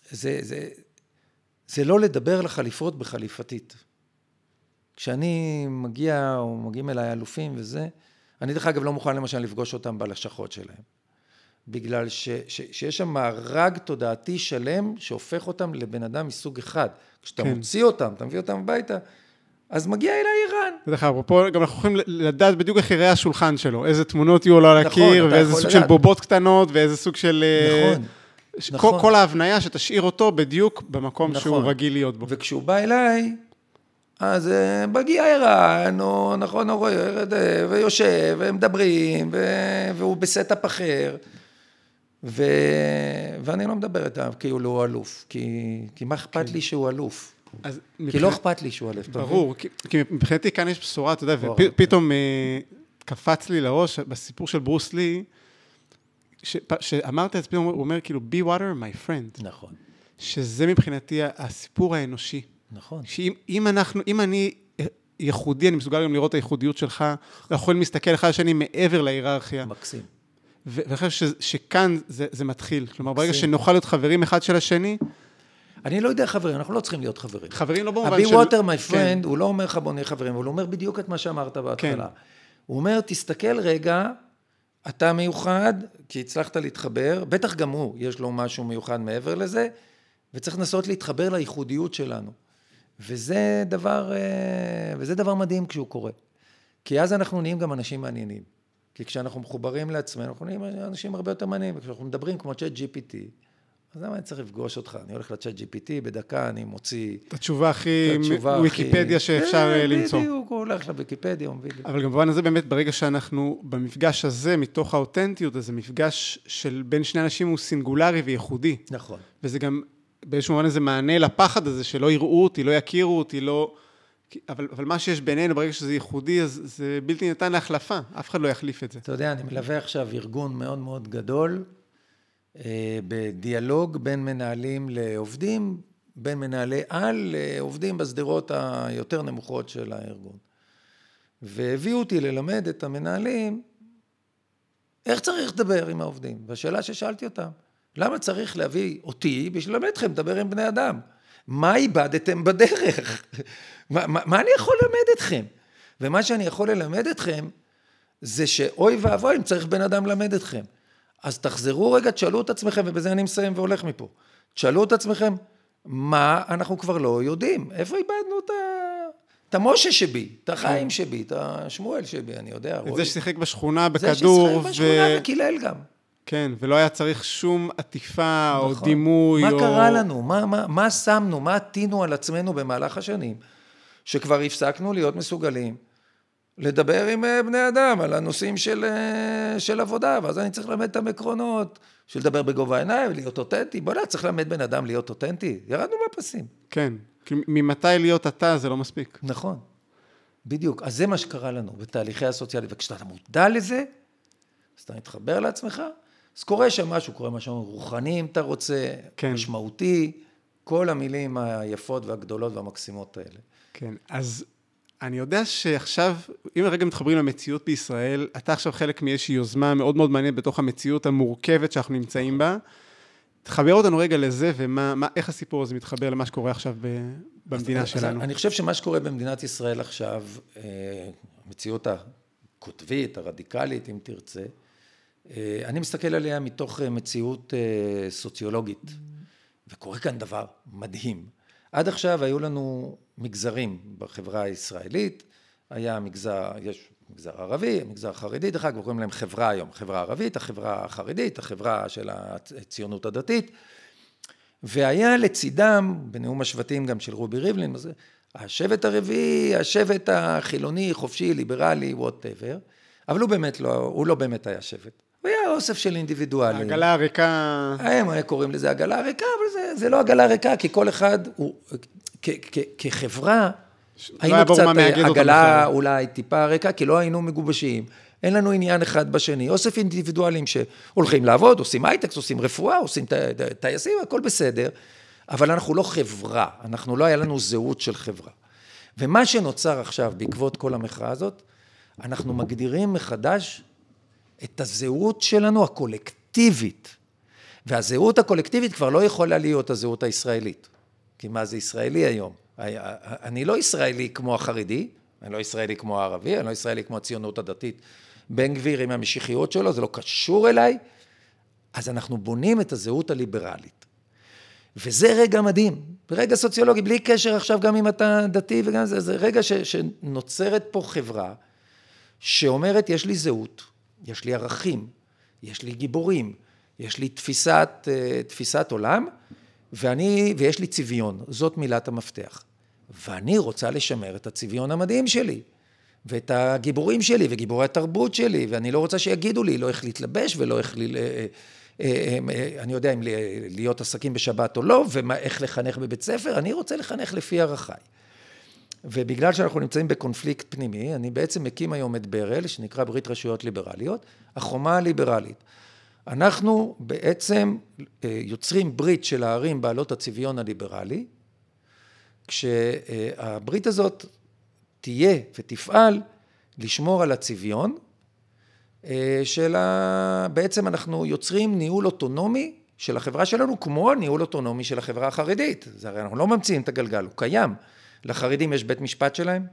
זה, זה, זה לא לדבר לחליפות בחליפתית. כשאני מגיע, או מגיעים אליי אלופים וזה, אני דרך אגב לא מוכן למשל לפגוש אותם בלשכות שלהם. בגלל ש, ש, שיש שם מארג תודעתי שלם שהופך אותם לבן אדם מסוג אחד. כשאתה כן. מוציא אותם, אתה מביא אותם הביתה, אז מגיע אליי איראן. דרך אגב, פה גם אנחנו יכולים לדעת בדיוק איך יראה השולחן שלו, איזה תמונות יהיו לו על נכון, הקיר, ואיזה סוג לדעת. של בובות קטנות, ואיזה סוג של... אה, נכון. ש... נכון. כל, כל ההבניה שתשאיר אותו בדיוק במקום נכון. שהוא רגיל להיות בו. וכשהוא בא אליי, אז אה, מגיע ערן, או נכון, או רואה, ויושב, ומדברים, והוא ב setup אחר. ו... ואני לא מדבר איתה כאילו הוא אלוף, כי, כי מה אכפת כן. לי שהוא אלוף? אז כי מבחינת... לא אכפת לי שהוא אלוף. ברור, כי, כי מבחינתי כאן יש בשורה, אתה יודע, ופתאום אה, קפץ לי לראש בסיפור של ברוס לי, שאמרת את זה, פתאום הוא אומר כאילו, be water my friend. נכון. שזה מבחינתי הסיפור האנושי. נכון. שאם אנחנו, אם אני ייחודי, אני מסוגל גם לראות את הייחודיות שלך, ויכולים להסתכל אחד על השני מעבר להיררכיה. מקסים. ואני חושב שכאן זה, זה מתחיל. כלומר, ברגע שנוכל להיות חברים אחד של השני... אני לא יודע חברים, אנחנו לא צריכים להיות חברים. חברים לא במובן של... הבי ווטר, מי פרנד, הוא לא אומר לך בוא נהיה חברים, הוא אומר בדיוק את מה שאמרת בהתחלה. כן. הוא אומר, תסתכל רגע, אתה מיוחד, כי הצלחת להתחבר, בטח גם הוא, יש לו משהו מיוחד מעבר לזה, וצריך לנסות להתחבר לייחודיות שלנו. וזה דבר, אה, וזה דבר מדהים כשהוא קורה. כי אז אנחנו נהיים גם אנשים מעניינים. כי כשאנחנו מחוברים לעצמנו, אנחנו נהיים אנשים הרבה יותר מעניינים, וכשאנחנו מדברים כמו צ'אט GPT, אז למה אני צריך לפגוש אותך? אני הולך לצ'אט GPT, בדקה אני מוציא... את התשובה הכי וויקיפדיה שאפשר אה, אה, למצוא. בדיוק, הוא הולך לוויקיפדיה, הוא מביא לי. אבל גם במובן הזה באמת, ברגע שאנחנו במפגש הזה, מתוך האותנטיות, אז המפגש של בין שני אנשים הוא סינגולרי וייחודי. נכון. וזה גם, באיזשהו מובן איזה מענה לפחד הזה, שלא יראו אותי, לא יכירו אותי, לא... אבל, אבל מה שיש בינינו, ברגע שזה ייחודי, אז זה בלתי ניתן להחלפה. אף אחד לא יחליף את זה. אתה יודע, אני מלווה עכשיו ארגון מאוד מאוד גדול, אה, בדיאלוג בין מנהלים לעובדים, בין מנהלי על לעובדים בשדרות היותר נמוכות של הארגון. והביאו אותי ללמד את המנהלים איך צריך לדבר עם העובדים. והשאלה ששאלתי אותם, למה צריך להביא אותי בשביל ללמד אתכם לדבר עם בני אדם? מה איבדתם בדרך? מה, מה, מה אני יכול ללמד אתכם? ומה שאני יכול ללמד אתכם, זה שאוי ואבוי אם צריך בן אדם ללמד אתכם. אז תחזרו רגע, תשאלו את עצמכם, ובזה אני מסיים והולך מפה. תשאלו את עצמכם, מה אנחנו כבר לא יודעים? איפה איבדנו את ה... את המשה שבי, את החיים שבי, את השמואל שבי, אני יודע. את. זה ששיחק בשכונה זה בכדור, ששיחק ו... בשכונה וקילל גם. כן, ולא היה צריך שום עטיפה או נכון. דימוי, מה או... קרה לנו? מה, מה, מה שמנו? מה עטינו על עצמנו במהלך השנים? שכבר הפסקנו להיות מסוגלים לדבר עם אה, בני אדם על הנושאים של, אה, של עבודה, ואז אני צריך ללמד אותם עקרונות, של לדבר בגובה העיניים, להיות אותנטי. בוא'נה, צריך ללמד בן אדם להיות אותנטי. ירדנו מהפסים. כן, כי ממתי להיות אתה זה לא מספיק. נכון, בדיוק. אז זה מה שקרה לנו בתהליכי הסוציאליים. וכשאתה מודע לזה, אז אתה מתחבר לעצמך, אז קורה שם משהו, קורה משהו רוחני אם אתה רוצה, כן. משמעותי, כל המילים היפות והגדולות והמקסימות האלה. כן, אז אני יודע שעכשיו, אם רגע מתחברים למציאות בישראל, אתה עכשיו חלק מאיזושהי יוזמה מאוד מאוד מעניינת בתוך המציאות המורכבת שאנחנו נמצאים בה. תחבר אותנו רגע לזה, ומה, מה, איך הסיפור הזה מתחבר למה שקורה עכשיו ב, במדינה אז שלנו. אני חושב שמה שקורה במדינת ישראל עכשיו, אה, המציאות הקוטבית, הרדיקלית, אם תרצה, אני מסתכל עליה מתוך אה, מציאות אה, סוציולוגית, וקורה כאן דבר מדהים. עד עכשיו היו לנו מגזרים בחברה הישראלית, היה מגזר, יש מגזר ערבי, מגזר חרדי, דרך אגב קוראים להם חברה היום, חברה ערבית, החברה החרדית, החברה של הציונות הדתית, והיה לצידם, בנאום השבטים גם של רובי ריבלין, השבט הרביעי, השבט החילוני, חופשי, ליברלי, whatever, אבל הוא באמת לא, הוא לא באמת היה שבט. אוסף של אינדיבידואלים. העגלה הריקה, הם קוראים לזה עגלה ריקה, אבל זה, זה לא עגלה ריקה, כי כל אחד הוא, כ, כ, כחברה, היינו היה ברור קצת אותם עגלה. אולי טיפה ריקה, כי לא היינו מגובשים. אין לנו עניין אחד בשני. אוסף אינדיבידואלים שהולכים לעבוד, עושים הייטקס, עושים רפואה, עושים טייסים, הכל בסדר, אבל אנחנו לא חברה, אנחנו לא היה לנו זהות של חברה. ומה שנוצר עכשיו בעקבות כל המחאה הזאת, אנחנו מגדירים מחדש את הזהות שלנו הקולקטיבית. והזהות הקולקטיבית כבר לא יכולה להיות הזהות הישראלית. כי מה זה ישראלי היום? אני לא ישראלי כמו החרדי, אני לא ישראלי כמו הערבי, אני לא ישראלי כמו הציונות הדתית. בן גביר עם המשיחיות שלו, זה לא קשור אליי. אז אנחנו בונים את הזהות הליברלית. וזה רגע מדהים, רגע סוציולוגי, בלי קשר עכשיו גם אם אתה דתי וגם זה, זה רגע ש, שנוצרת פה חברה שאומרת, יש לי זהות, יש לי ערכים, יש לי גיבורים, יש לי תפיסת, אה, תפיסת עולם, ואני, ויש לי צביון, זאת מילת המפתח. ואני רוצה לשמר את הצביון המדהים שלי, ואת הגיבורים שלי, וגיבורי התרבות שלי, ואני לא רוצה שיגידו לי לא איך להתלבש ולא איך... ל... אה, אה, אני יודע אם להיות עסקים בשבת או לא, ואיך לחנך בבית ספר, אני רוצה לחנך לפי ערכיי. ובגלל שאנחנו נמצאים בקונפליקט פנימי, אני בעצם מקים היום את ברל, שנקרא ברית רשויות ליברליות, החומה הליברלית. אנחנו בעצם יוצרים ברית של הערים בעלות הצביון הליברלי, כשהברית הזאת תהיה ותפעל לשמור על הצביון, של ה... בעצם אנחנו יוצרים ניהול אוטונומי של החברה שלנו, כמו הניהול אוטונומי של החברה החרדית. זה הרי אנחנו לא ממציאים את הגלגל, הוא קיים. לחרדים יש בית משפט שלהם,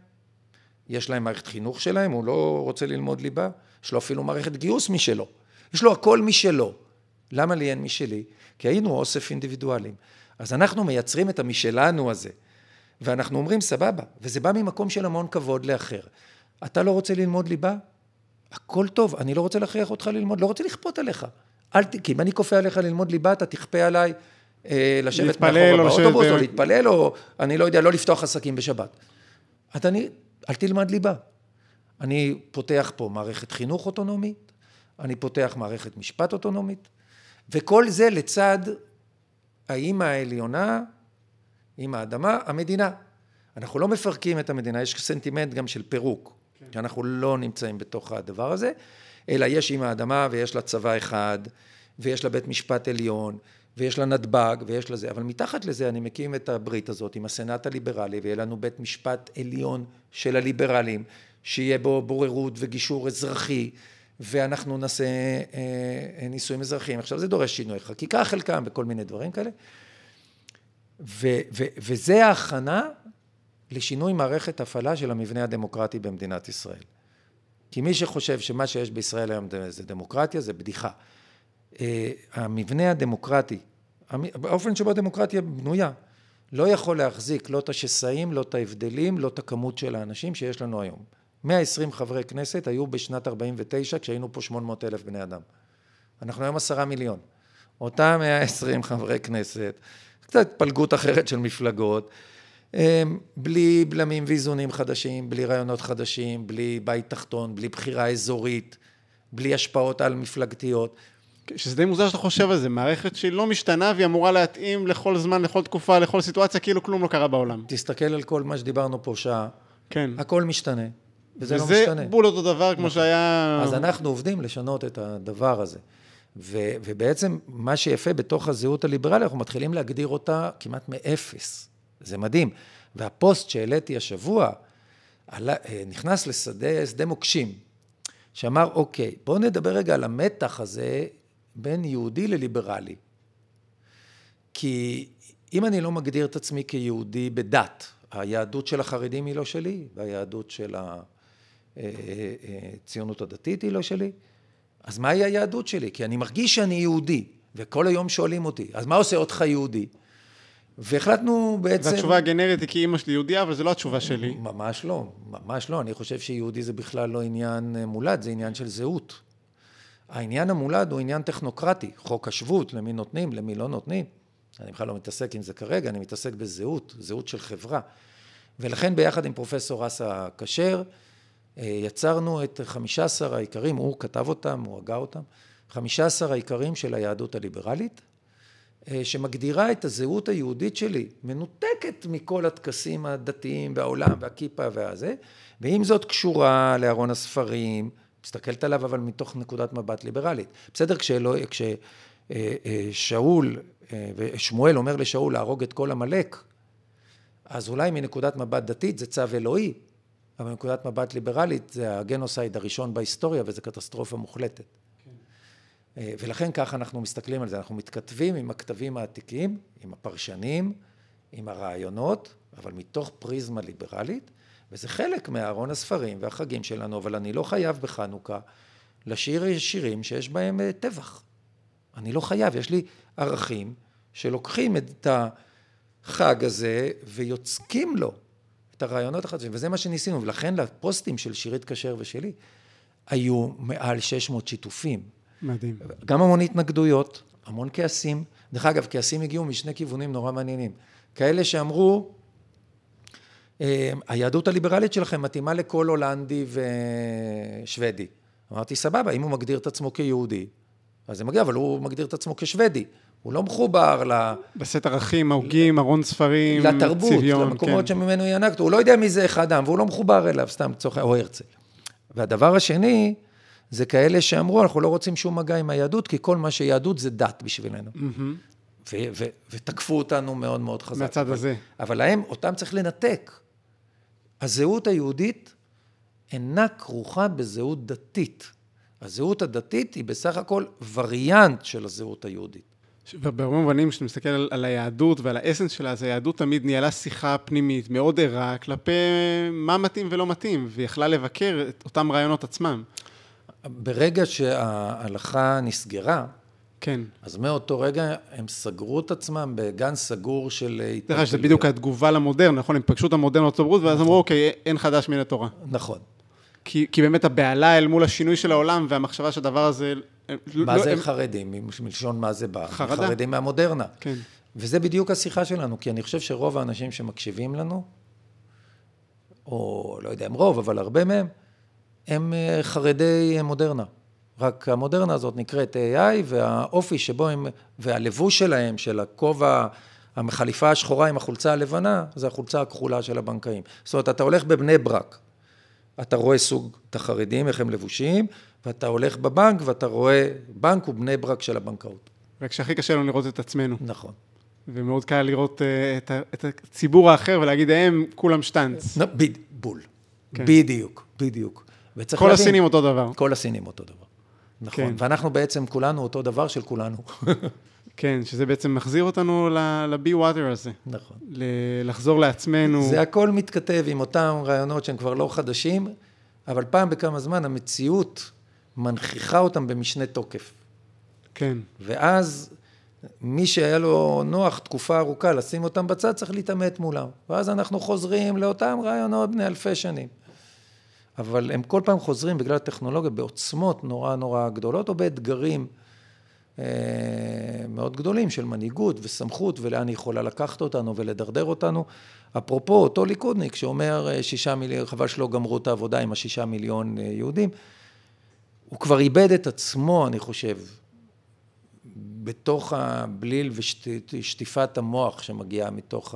יש להם מערכת חינוך שלהם, הוא לא רוצה ללמוד ליבה, יש לו אפילו מערכת גיוס משלו. יש לו הכל משלו. למה לי אין משלי? כי היינו אוסף אינדיבידואלים. אז אנחנו מייצרים את המשלנו הזה, ואנחנו אומרים סבבה, וזה בא ממקום של המון כבוד לאחר. אתה לא רוצה ללמוד ליבה? הכל טוב, אני לא רוצה להכריח אותך ללמוד, לא רוצה לכפות עליך. אל. כי אם אני כופה עליך ללמוד ליבה, אתה תכפה עליי לשבת להתפלל מאחורה או לשבת באוטובוס, או להתפלל, או אני לא יודע, לא לפתוח עסקים בשבת. אז אני, אל תלמד ליבה. אני פותח פה מערכת חינוך אוטונומית, אני פותח מערכת משפט אוטונומית, וכל זה לצד האימא העליונה, אימא האדמה, המדינה. אנחנו לא מפרקים את המדינה, יש סנטימנט גם של פירוק, כן. שאנחנו לא נמצאים בתוך הדבר הזה, אלא יש אימא האדמה ויש לה צבא אחד, ויש לה בית משפט עליון, ויש לה נתב"ג, ויש לה זה, אבל מתחת לזה אני מקים את הברית הזאת עם הסנאט הליברלי, ויהיה לנו בית משפט עליון של הליברלים, שיהיה בו בוררות וגישור אזרחי, ואנחנו נעשה אה, נישואים אזרחיים. עכשיו זה דורש שינוי חקיקה חלקם וכל מיני דברים כאלה. ו, ו, וזה ההכנה לשינוי מערכת הפעלה של המבנה הדמוקרטי במדינת ישראל. כי מי שחושב שמה שיש בישראל היום זה דמוקרטיה, זה בדיחה. אה, המבנה הדמוקרטי, האופן שבו הדמוקרטיה בנויה, לא יכול להחזיק לא את השסעים, לא את ההבדלים, לא את הכמות של האנשים שיש לנו היום. 120 חברי כנסת היו בשנת 49 כשהיינו פה 800 אלף בני אדם. אנחנו היום עשרה מיליון. אותם 120 חברי כנסת, קצת התפלגות אחרת של מפלגות, בלי בלמים ואיזונים חדשים, בלי רעיונות חדשים, בלי בית תחתון, בלי בחירה אזורית, בלי השפעות על מפלגתיות. שזה די מוזר שאתה חושב על זה, מערכת שהיא לא משתנה והיא אמורה להתאים לכל זמן, לכל תקופה, לכל סיטואציה, כאילו כלום לא קרה בעולם. תסתכל על כל מה שדיברנו פה שעה, כן. הכל משתנה, וזה לא וזה משתנה. בול אותו דבר כמו שהיה... אז אנחנו עובדים לשנות את הדבר הזה. ו, ובעצם מה שיפה בתוך הזהות הליברלית, אנחנו מתחילים להגדיר אותה כמעט מאפס. זה מדהים. והפוסט שהעליתי השבוע, עלה, נכנס לשדה שדה מוקשים, שאמר, אוקיי, בואו נדבר רגע על המתח הזה בין יהודי לליברלי. כי אם אני לא מגדיר את עצמי כיהודי בדת, היהדות של החרדים היא לא שלי, והיהדות של הציונות הדתית היא לא שלי, אז מהי היהדות שלי? כי אני מרגיש שאני יהודי, וכל היום שואלים אותי, אז מה עושה אותך יהודי? והחלטנו בעצם... והתשובה הגנרית היא כי אימא שלי יהודייה, אבל זו לא התשובה שלי. ממש לא, ממש לא. אני חושב שיהודי זה בכלל לא עניין מולד, זה עניין של זהות. העניין המולד הוא עניין טכנוקרטי, חוק השבות, למי נותנים, למי לא נותנים. אני בכלל לא מתעסק עם זה כרגע, אני מתעסק בזהות, זהות של חברה. ולכן ביחד עם פרופסור אסא כשר, יצרנו את 15 העיקרים, הוא כתב אותם, הוא הגה אותם, 15 העיקרים של היהדות הליברלית, שמגדירה את הזהות היהודית שלי, מנותקת מכל הטקסים הדתיים והעולם והכיפה והזה, ועם זאת קשורה לארון הספרים, מסתכלת עליו אבל מתוך נקודת מבט ליברלית. בסדר, כשאלוה, כששאול ושמואל אומר לשאול להרוג את כל עמלק, אז אולי מנקודת מבט דתית זה צו אלוהי, אבל מנקודת מבט ליברלית זה הגנוסייד הראשון בהיסטוריה וזה קטסטרופה מוחלטת. ולכן ככה אנחנו מסתכלים על זה, אנחנו מתכתבים עם הכתבים העתיקים, עם הפרשנים, עם הרעיונות, אבל מתוך פריזמה ליברלית, וזה חלק מארון הספרים והחגים שלנו, אבל אני לא חייב בחנוכה לשיר שירים שיש בהם טבח. אני לא חייב, יש לי ערכים שלוקחים את החג הזה ויוצקים לו את הרעיונות החדשים, וזה מה שניסינו, ולכן לפוסטים של שירית כשר ושלי היו מעל 600 שיתופים. מדהים. גם המון התנגדויות, המון כעסים. דרך אגב, כעסים הגיעו משני כיוונים נורא מעניינים. כאלה שאמרו, היהדות הליברלית שלכם מתאימה לכל הולנדי ושוודי. אמרתי, סבבה, אם הוא מגדיר את עצמו כיהודי, אז זה מגיע, אבל הוא מגדיר את עצמו כשוודי. הוא לא מחובר ל... בסט ערכים, ההוגים, ארון ספרים, לתרבות, צביון, למקומות כן. שממנו ינקת. הוא לא יודע מי זה אחד העם, והוא לא מחובר אליו, סתם צורך, או הרצל. והדבר השני, זה כאלה שאמרו, אנחנו לא רוצים שום מגע עם היהדות, כי כל מה שיהדות זה דת בשבילנו. ו- ותקפו אותנו מאוד מאוד חזק. מהצד אבל, הזה. אבל להם, אותם צריך לנתק. הזהות היהודית אינה כרוכה בזהות דתית. הזהות הדתית היא בסך הכל וריאנט של הזהות היהודית. בהרבה מובנים, כשאתה מסתכל על, על היהדות ועל האסנס שלה, אז היהדות תמיד ניהלה שיחה פנימית מאוד ערה כלפי מה מתאים ולא מתאים, והיא יכלה לבקר את אותם רעיונות עצמם. ברגע שההלכה נסגרה, כן. אז מאותו רגע הם סגרו את עצמם בגן סגור של דרך אגב, זה בדיוק התגובה למודרנה, נכון? הם פגשו את המודרנה בארצות הברית, ואז אמרו, אוקיי, אין חדש מן התורה. נכון. כי, כי באמת הבהלה אל מול השינוי של העולם, והמחשבה שהדבר הזה... מה לא, זה הם... חרדים? מלשון מה זה בא? חרדה. חרדים מהמודרנה. כן. וזה בדיוק השיחה שלנו, כי אני חושב שרוב האנשים שמקשיבים לנו, או לא יודע אם רוב, אבל הרבה מהם, הם אה, חרדי מודרנה. רק המודרנה הזאת נקראת AI, והאופי שבו הם, והלבוש שלהם, של הכובע, החליפה השחורה עם החולצה הלבנה, זה החולצה הכחולה של הבנקאים. זאת אומרת, אתה הולך בבני ברק, אתה רואה סוג את החרדים, איך הם לבושים, ואתה הולך בבנק ואתה רואה, בנק הוא בני ברק של הבנקאות. וכשהכי קשה לנו לראות את עצמנו. נכון. ומאוד קל לראות uh, את, את הציבור האחר ולהגיד, הם כולם שטאנץ. בול. כן. בדיוק, בדיוק. כל להבין, הסינים אותו דבר. כל הסינים אותו דבר. נכון. כן. ואנחנו בעצם כולנו אותו דבר של כולנו. כן, שזה בעצם מחזיר אותנו ל-be water הזה. נכון. לחזור לעצמנו. זה הכל מתכתב עם אותם רעיונות שהם כבר לא חדשים, אבל פעם בכמה זמן המציאות מנכיחה אותם במשנה תוקף. כן. ואז מי שהיה לו נוח תקופה ארוכה לשים אותם בצד, צריך להתעמת מולם. ואז אנחנו חוזרים לאותם רעיונות בני אלפי שנים. אבל הם כל פעם חוזרים בגלל הטכנולוגיה בעוצמות נורא נורא גדולות, או באתגרים אה, מאוד גדולים של מנהיגות וסמכות, ולאן היא יכולה לקחת אותנו ולדרדר אותנו. אפרופו, אותו ליכודניק שאומר אה, שישה מיליון, חבל שלא גמרו את העבודה עם השישה מיליון אה, יהודים, הוא כבר איבד את עצמו, אני חושב, בתוך הבליל ושטיפת המוח שמגיעה מתוך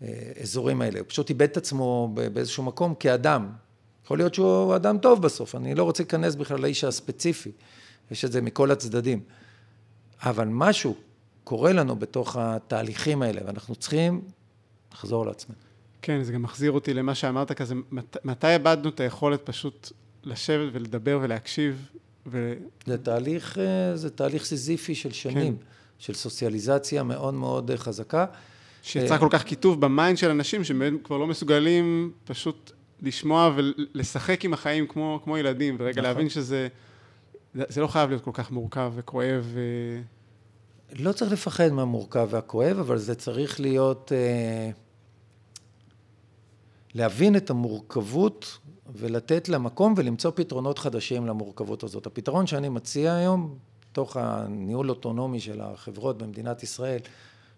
האזורים האלה. הוא פשוט איבד את עצמו באיזשהו מקום כאדם. יכול להיות שהוא אדם טוב בסוף, אני לא רוצה להיכנס בכלל לאיש הספציפי, יש את זה מכל הצדדים. אבל משהו קורה לנו בתוך התהליכים האלה, ואנחנו צריכים לחזור לעצמנו. כן, זה גם מחזיר אותי למה שאמרת כזה, מת, מתי איבדנו את היכולת פשוט לשבת ולדבר ולהקשיב ו... זה תהליך, אה, זה תהליך סיזיפי של שנים, כן. של סוציאליזציה מאוד מאוד חזקה. שיצרה אה, כל כך קיטוב ב mind של אנשים, שהם כבר לא מסוגלים פשוט לשמוע ולשחק עם החיים כמו, כמו ילדים, ורגע נכון. להבין שזה זה לא חייב להיות כל כך מורכב וכואב. ו... לא צריך לפחד מהמורכב והכואב, אבל זה צריך להיות... אה, להבין את המורכבות ולתת לה מקום ולמצוא פתרונות חדשים למורכבות הזאת. הפתרון שאני מציע היום, תוך הניהול אוטונומי של החברות במדינת ישראל,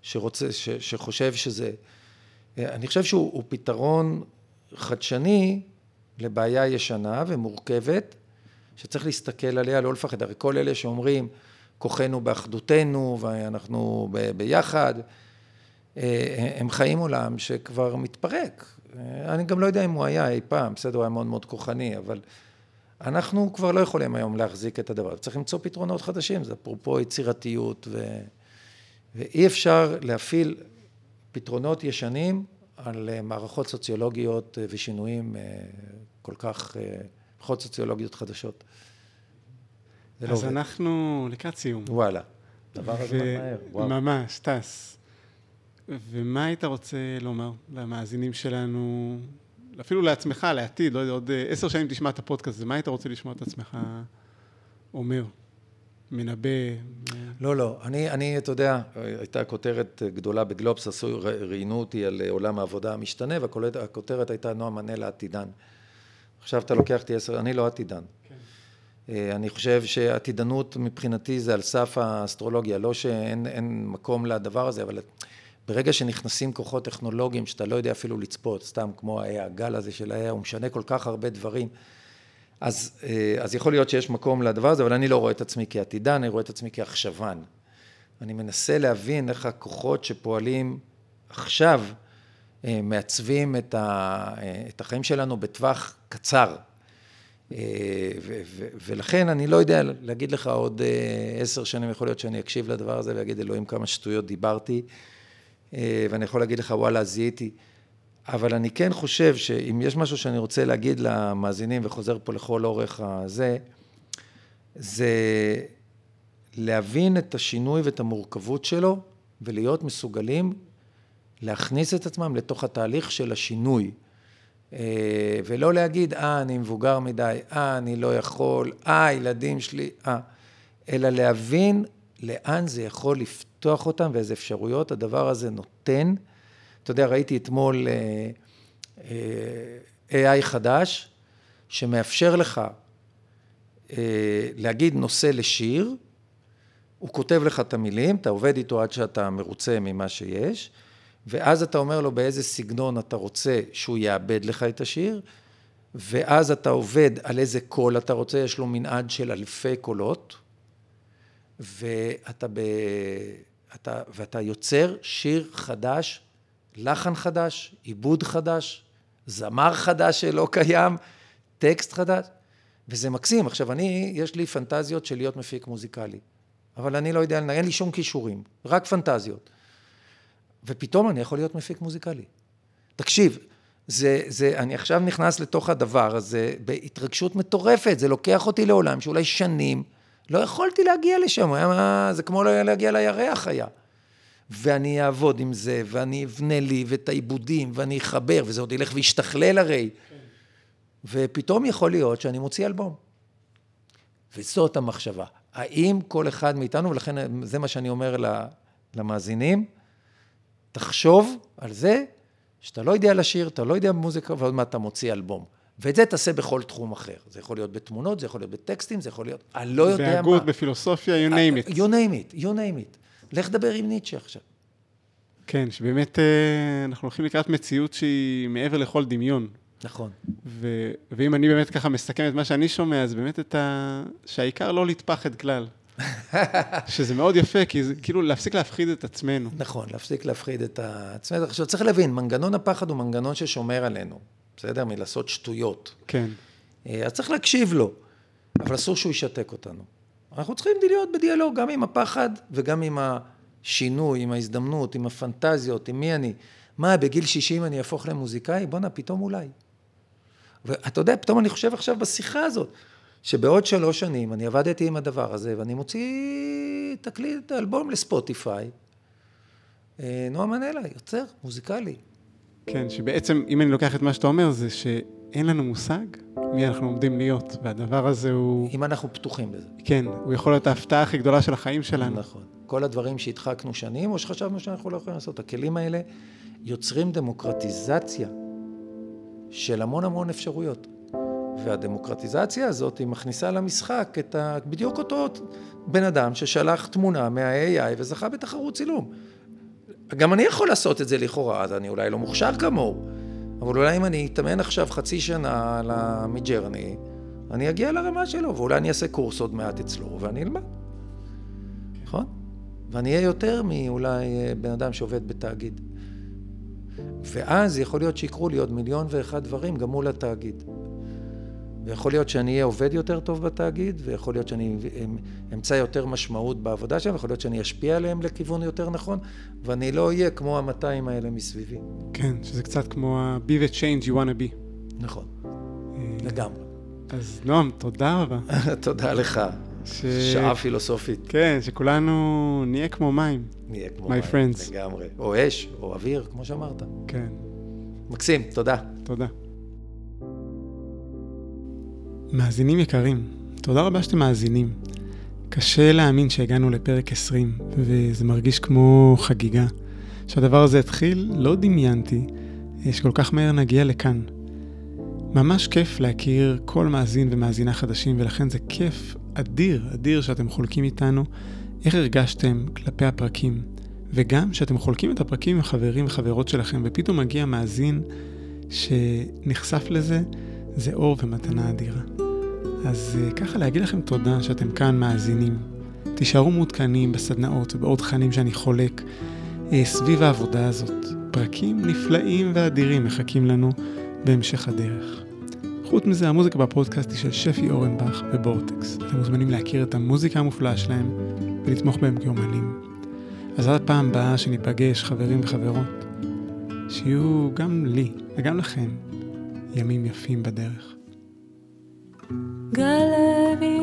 שרוצה, ש, שחושב שזה, אני חושב שהוא פתרון חדשני לבעיה ישנה ומורכבת, שצריך להסתכל עליה, לא לפחד. הרי כל אלה שאומרים, כוחנו באחדותנו ואנחנו ביחד, הם חיים עולם שכבר מתפרק. אני גם לא יודע אם הוא היה אי פעם, בסדר, הוא היה מאוד מאוד כוחני, אבל אנחנו כבר לא יכולים היום להחזיק את הדבר. צריך למצוא פתרונות חדשים, זה אפרופו יצירתיות, ו... ואי אפשר להפעיל פתרונות ישנים על אה, מערכות סוציולוגיות אה, ושינויים אה, כל כך, מערכות סוציולוגיות חדשות. לא אז לא אנחנו לקראת סיום. וואלה. דבר הזמן מהר. וואו. ממש, טס. ומה היית רוצה לומר למאזינים שלנו, אפילו לעצמך, לעתיד, לא יודע, עוד עשר שנים תשמע את הפודקאסט הזה, מה היית רוצה לשמוע את עצמך אומר? מנבא? לא, לא. אני, אני, אתה יודע, הייתה כותרת גדולה בגלובס, עשו, ראיינו אותי על עולם העבודה המשתנה, והכותרת הייתה נועם מנלה עתידן. עכשיו אתה לוקח אותי עשר, אני לא עתידן. כן. אני חושב שעתידנות מבחינתי זה על סף האסטרולוגיה, לא שאין מקום לדבר הזה, אבל ברגע שנכנסים כוחות טכנולוגיים שאתה לא יודע אפילו לצפות, סתם כמו הגל הזה של ה הוא משנה כל כך הרבה דברים. אז, אה, אז יכול להיות שיש מקום לדבר הזה, אבל אני לא רואה את עצמי כעתידן, אני רואה את עצמי כעכשוון. אני מנסה להבין איך הכוחות שפועלים עכשיו אה, מעצבים את, ה, אה, את החיים שלנו בטווח קצר. ו, ו, ולכן אני לא יודע להגיד לך עוד עשר שנים, יכול להיות שאני אקשיב לדבר הזה ואגיד אלוהים כמה שטויות דיברתי, ואני יכול להגיד לך וואלה זיהיתי. אבל אני כן חושב שאם יש משהו שאני רוצה להגיד למאזינים, וחוזר פה לכל אורך הזה, זה להבין את השינוי ואת המורכבות שלו, ולהיות מסוגלים להכניס את עצמם לתוך התהליך של השינוי. אה, ולא להגיד, אה, אני מבוגר מדי, אה, אני לא יכול, אה, הילדים שלי, אה, אלא להבין לאן זה יכול לפתוח אותם ואיזה אפשרויות הדבר הזה נותן. אתה יודע, ראיתי אתמול אה, אה, AI חדש, שמאפשר לך אה, להגיד נושא לשיר, הוא כותב לך את המילים, אתה עובד איתו עד שאתה מרוצה ממה שיש, ואז אתה אומר לו באיזה סגנון אתה רוצה שהוא יאבד לך את השיר, ואז אתה עובד על איזה קול אתה רוצה, יש לו מנעד של אלפי קולות, ואתה, ב... אתה... ואתה יוצר שיר חדש, לחן חדש, עיבוד חדש, זמר חדש שלא קיים, טקסט חדש, וזה מקסים. עכשיו, אני, יש לי פנטזיות של להיות מפיק מוזיקלי, אבל אני לא יודע, אין לי שום כישורים, רק פנטזיות. ופתאום אני יכול להיות מפיק מוזיקלי. תקשיב, זה, זה, אני עכשיו נכנס לתוך הדבר הזה בהתרגשות מטורפת, זה לוקח אותי לעולם שאולי שנים לא יכולתי להגיע לשם, היה, זה כמו להגיע לירח היה. ואני אעבוד עם זה, ואני אבנה לי, ואת העיבודים, ואני אחבר, וזה עוד ילך וישתכלל הרי. כן. ופתאום יכול להיות שאני מוציא אלבום. וזאת המחשבה. האם כל אחד מאיתנו, ולכן זה מה שאני אומר למאזינים, תחשוב על זה שאתה לא יודע לשיר, אתה לא יודע מוזיקה, ועוד מעט אתה מוציא אלבום. ואת זה תעשה בכל תחום אחר. זה יכול להיות בתמונות, זה יכול להיות בטקסטים, זה יכול להיות... אני לא יודע מה. בהגות, בפילוסופיה, you name it. You name it, you name it. לך דבר עם ניטשה עכשיו. כן, שבאמת אה, אנחנו הולכים לקראת מציאות שהיא מעבר לכל דמיון. נכון. ו- ואם אני באמת ככה מסכם את מה שאני שומע, אז באמת את ה... שהעיקר לא להתפחד כלל. שזה מאוד יפה, כי זה כאילו להפסיק להפחיד את עצמנו. נכון, להפסיק להפחיד את עצמנו. עכשיו צריך להבין, מנגנון הפחד הוא מנגנון ששומר עלינו, בסדר? מלעשות שטויות. כן. אה, אז צריך להקשיב לו, אבל אסור שהוא ישתק אותנו. אנחנו צריכים להיות בדיאלוג גם עם הפחד וגם עם השינוי, עם ההזדמנות, עם הפנטזיות, עם מי אני. מה, בגיל 60 אני אהפוך למוזיקאי? בואנה, פתאום אולי. ואתה יודע, פתאום אני חושב עכשיו בשיחה הזאת, שבעוד שלוש שנים אני עבדתי עם הדבר הזה, ואני מוציא תקליט, אלבום לספוטיפיי. אה, נועה מנלה, יוצר, מוזיקלי. כן, שבעצם, אם אני לוקח את מה שאתה אומר, זה שאין לנו מושג מי אנחנו עומדים להיות, והדבר הזה הוא... אם אנחנו פתוחים בזה. כן, הוא יכול להיות ההפתעה הכי גדולה של החיים שלנו. נכון. כל הדברים שהדחקנו שנים, או שחשבנו שאנחנו לא יכולים לעשות, הכלים האלה יוצרים דמוקרטיזציה של המון המון אפשרויות. והדמוקרטיזציה הזאת היא מכניסה למשחק את ה... בדיוק אותו בן אדם ששלח תמונה מה-AI וזכה בתחרות צילום. גם אני יכול לעשות את זה לכאורה, אז אני אולי לא מוכשר כמוהו, אבל אולי אם אני אתאמן עכשיו חצי שנה על המידג'רני, אני אגיע לרמה שלו, ואולי אני אעשה קורס עוד מעט אצלו, ואני אלמד. נכון? ואני אהיה יותר מאולי אה, בן אדם שעובד בתאגיד. ואז יכול להיות שיקרו לי עוד מיליון ואחד דברים גם מול התאגיד. ויכול להיות שאני אהיה עובד יותר טוב בתאגיד, ויכול להיות שאני אמצא יותר משמעות בעבודה שלהם, ויכול להיות שאני אשפיע עליהם לכיוון יותר נכון, ואני לא אהיה כמו המאתיים האלה מסביבי. כן, שזה קצת כמו ה-be the change you want to be. נכון, אה, לגמרי. אז נועם, תודה רבה. תודה לך. ש... שעה פילוסופית. כן, שכולנו נהיה כמו מים. נהיה כמו My מים, friends. לגמרי. או אש, או אוויר, כמו שאמרת. כן. מקסים, תודה. תודה. מאזינים יקרים, תודה רבה שאתם מאזינים. קשה להאמין שהגענו לפרק 20, וזה מרגיש כמו חגיגה. כשהדבר הזה התחיל, לא דמיינתי שכל כך מהר נגיע לכאן. ממש כיף להכיר כל מאזין ומאזינה חדשים, ולכן זה כיף אדיר, אדיר שאתם חולקים איתנו איך הרגשתם כלפי הפרקים, וגם שאתם חולקים את הפרקים עם חברים וחברות שלכם, ופתאום מגיע מאזין שנחשף לזה, זה אור ומתנה אדירה. אז אה, ככה להגיד לכם תודה שאתם כאן מאזינים. תישארו מעודכנים בסדנאות ובעוד תכנים שאני חולק אה, סביב העבודה הזאת. פרקים נפלאים ואדירים מחכים לנו בהמשך הדרך. חוץ מזה, המוזיקה בפודקאסט היא של שפי אורנבך ובורטקס. אתם מוזמנים להכיר את המוזיקה המופלאה שלהם ולתמוך בהם כאומנים. אז עד הפעם הבאה שניפגש, חברים וחברות, שיהיו גם לי וגם לכם ימים יפים בדרך. גלבי.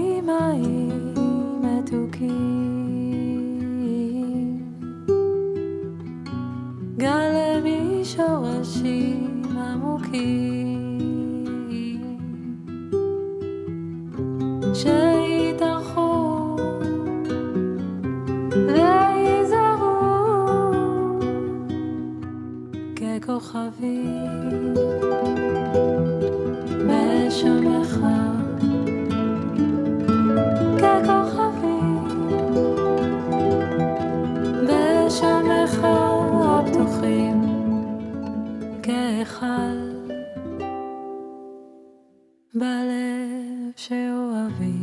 כוכבים בשמך ככוכבים בלב שאוהבים.